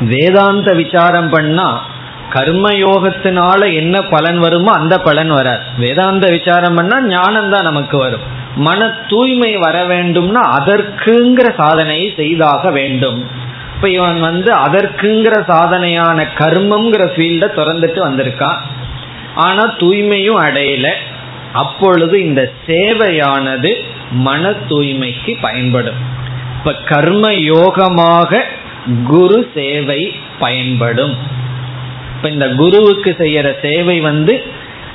வேதாந்த விசாரம் பண்ணா கர்ம யோகத்தினால என்ன பலன் வருமோ அந்த பலன் வராது. வேதாந்த விசாரம் பண்ணா ஞானம் தான் நமக்கு வரும். மன தூய்மை வர வேண்டும்னா அதற்குங்கிற சாதனையை செய்தாக வேண்டும். இப்ப இவன் வந்து அதற்குங்கிற சாதனையான கர்மம்ங்கிற ஃபீல்ட திறந்துட்டு வந்திருக்கான். ஆனா தூய்மையும் அடையல. அப்பொழுது இந்த சேவையானது மன தூய்மைக்கு பயன்படும். இப்ப கர்ம யோகமாக குரு சேவை பயன்படும். இப்ப இந்த குருவுக்கு செய்யற சேவை வந்து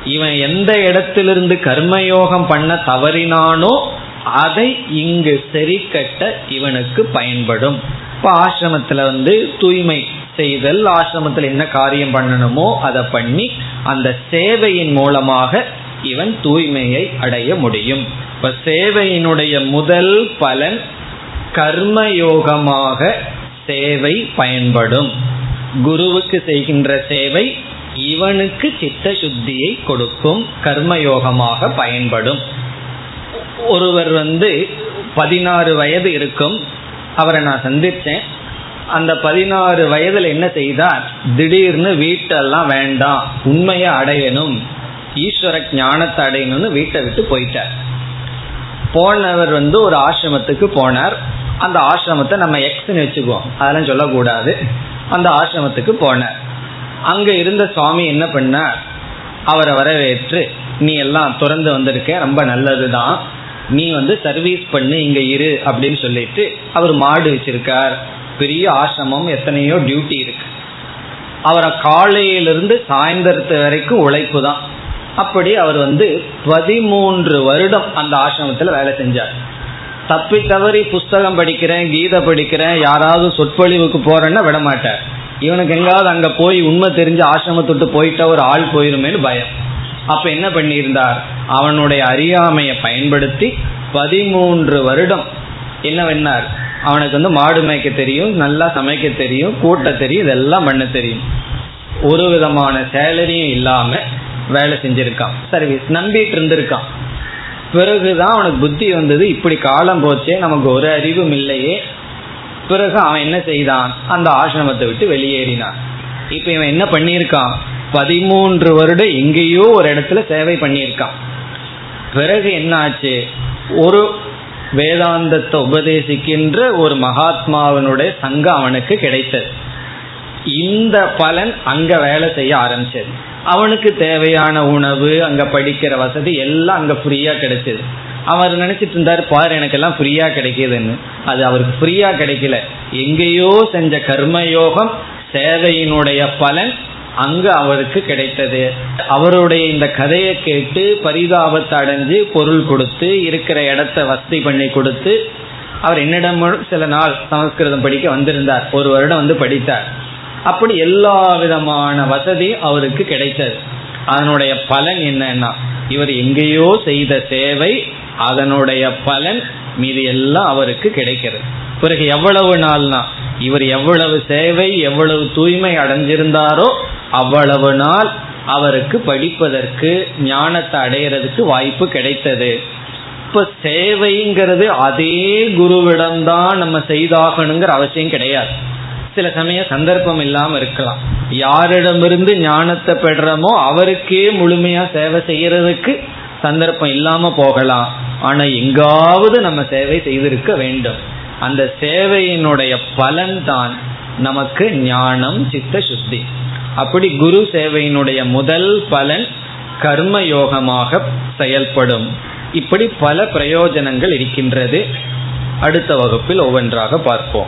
இவன் எந்த இடத்திலிருந்து கர்மயோகம் பண்ண தவறினானோ அதை இங்கு சரி கட்ட இவனுக்கு பயன்படும். இப்ப ஆசிரமத்துல வந்து தூய்மை செய்தல் ஆசிரமத்தில் என்ன காரியம் பண்ணணுமோ அதை பண்ணி அந்த சேவையின் மூலமாக இவன் தூய்மையை அடைய முடியும். இப்ப சேவையினுடைய முதல் பலன் கர்மயோகமாக சேவை பயன்படும். குருவுக்கு செய்கின்ற சேவை இவனுக்கு சித்த சுத்தியை கொடுக்கும் கர்மயோகமாக பயன்படும். ஒருவர் வந்து பதினாறு வயது இருக்கும் அவரை நான் சந்திச்சேன். அந்த பதினாறு வயதுல என்ன செய்தார்? திடீர்னு வீட்டெல்லாம் வேண்டாம் உண்மையை அடையணும் ஈஸ்வர ஞானத்தை அடையணும்னு வீட்டை விட்டு போயிட்டார். போனவர் வந்து ஒரு ஆசிரமத்துக்கு போனார். அந்த ஆசிரமத்தை நம்ம எக்ஸ்ன்னு வச்சுக்குவோம். அதெல்லாம் சொல்லக்கூடாது. அந்த ஆசிரமத்துக்கு போனார். அங்க இருந்த சுவாமி என்ன பண்ணார்? அவரை வரவேற்று நீ எல்லாம் திறந்து வந்திருக்க ரொம்ப நல்லதுதான். நீ வந்து சர்வீஸ் பண்ணு இங்க இரு அப்படின்னு சொல்லிட்டு அவர் மாடு வச்சிருக்கார். பெரிய ஆசிரமம் எத்தனையோ டியூட்டி இருக்கு. அவரை காலையிலிருந்து சாயந்தரத்து வரைக்கும் உழைப்பு தான். அப்படி அவர் வந்து பதிமூன்று வருடம் அந்த ஆசிரமத்தில் வேலை செஞ்சார். தப்பி தவறி புஸ்தகம் படிக்கிறேன் கீதை படிக்கிறேன் யாராவது சொற்பொழிவுக்கு போறேன்னா விடமாட்டார் இவனுக்கு எங்காவது அங்க போய் உண்மை தெரிஞ்சு ஆசிரமத்தொட்டு போயிட்ட ஒரு ஆள் போயிருமேனு பயம். அப்ப என்ன பண்ணியிருந்தார்? அவனுடைய அறியாமையை பயன்படுத்தி பதிமூன்று வருடம் என்ன பண்ணார்? அவனுக்கு வந்து மாடு மேய்க்க தெரியும் நல்லா சமைக்க தெரியும் கூட்ட தெரியும் இதெல்லாம் பண்ண தெரியும். ஒரு விதமான சேலரியும் இல்லாம வேலை செஞ்சிருக்கான். சர்வீஸ் நம்பிட்டு இருந்திருக்கான். பிறகுதான் அவனுக்கு புத்தி வந்தது இப்படி காலம் போச்சே நமக்கு ஒரு அறிவும் இல்லையே. பிறகு அவன் என்ன செய்தான்? அந்த ஆசிரமத்தை விட்டு வெளியேறினான். இப்ப இவன் என்ன பண்ணியிருக்கான்? பதிமூன்று வருடம் எங்கேயோ ஒரு இடத்துல சேவை பண்ணியிருக்கான். பிறகு என்ன ஆச்சு ஒரு வேதாந்தத்தை உபதேசிக்கின்ற ஒரு மகாத்மாவனுடைய சங்கம் அவனுக்கு கிடைத்தது. இந்த பலன் அங்க வேலை செய்ய ஆரம்பிச்சது. அவனுக்கு தேவையான உணவு அங்க படிக்கிற வசதி எல்லாம் அங்க ஃப்ரீயா கிடைச்சது. அவர் நினைச்சிட்டு இருந்தார் பாரு எனக்கெல்லாம் ஃப்ரீயா கிடைக்குதுன்னு. அது அவருக்கு ஃப்ரீயா கிடைக்கல. எங்கேயோ செஞ்ச கர்மயோகம் சேவையினுடைய பலன் அங்கு அவருக்கு கிடைத்தது. அவருடைய இந்த கதையை கேட்டு பரிதாபத்தை அடைஞ்சு பொருள் கொடுத்து இருக்கிற இடத்த வசதி பண்ணி கொடுத்து அவர் என்னிடம் சில நாள் சமஸ்கிருதம் படிக்க வந்திருந்தார். ஒரு வருடம் வந்து படித்தார். அப்படி எல்லா விதமான வசதியும் அவருக்கு கிடைத்தது. அதனுடைய பலன் என்னன்னா இவர் எங்கேயோ செய்த சேவை அதனுடைய பலன் மீது எல்லாம் அவருக்கு கிடைக்கிறது. பிறகு எவ்வளவு நாள்னா இவர் எவ்வளவு சேவை எவ்வளவு தூய்மை அடைஞ்சிருந்தாரோ அவ்வளவு நாள் அவருக்கு படிப்பதற்கு ஞானத்தை அடையிறதுக்கு வாய்ப்பு கிடைத்தது. இப்ப சேவைங்கிறது அதே குருவிடம்தான் நம்ம செய்தாகணுங்கிற அவசியம் கிடையாது. சில சமயம் சந்தர்ப்பம் இல்லாம இருக்கலாம். யாரிடமிருந்து ஞானத்தை பெறமோ அவருக்கே முழுமையா சேவை செய்யறதுக்கு சந்தர்ப்பம் இல்லாம போகலாம். ஆனா எங்காவது நம்ம சேவை செய்திருக்க வேண்டும். அந்த சேவையினுடைய பலன் தான் நமக்கு ஞானம் சித்த சுத்தி. அப்படி குரு சேவையினுடைய முதல் பலன் கர்ம யோகமாக செயல்படும். இப்படி பல பிரயோஜனங்கள் இருக்கின்றது. அடுத்த வகுப்பில் ஒவ்வொன்றாக பார்ப்போம்.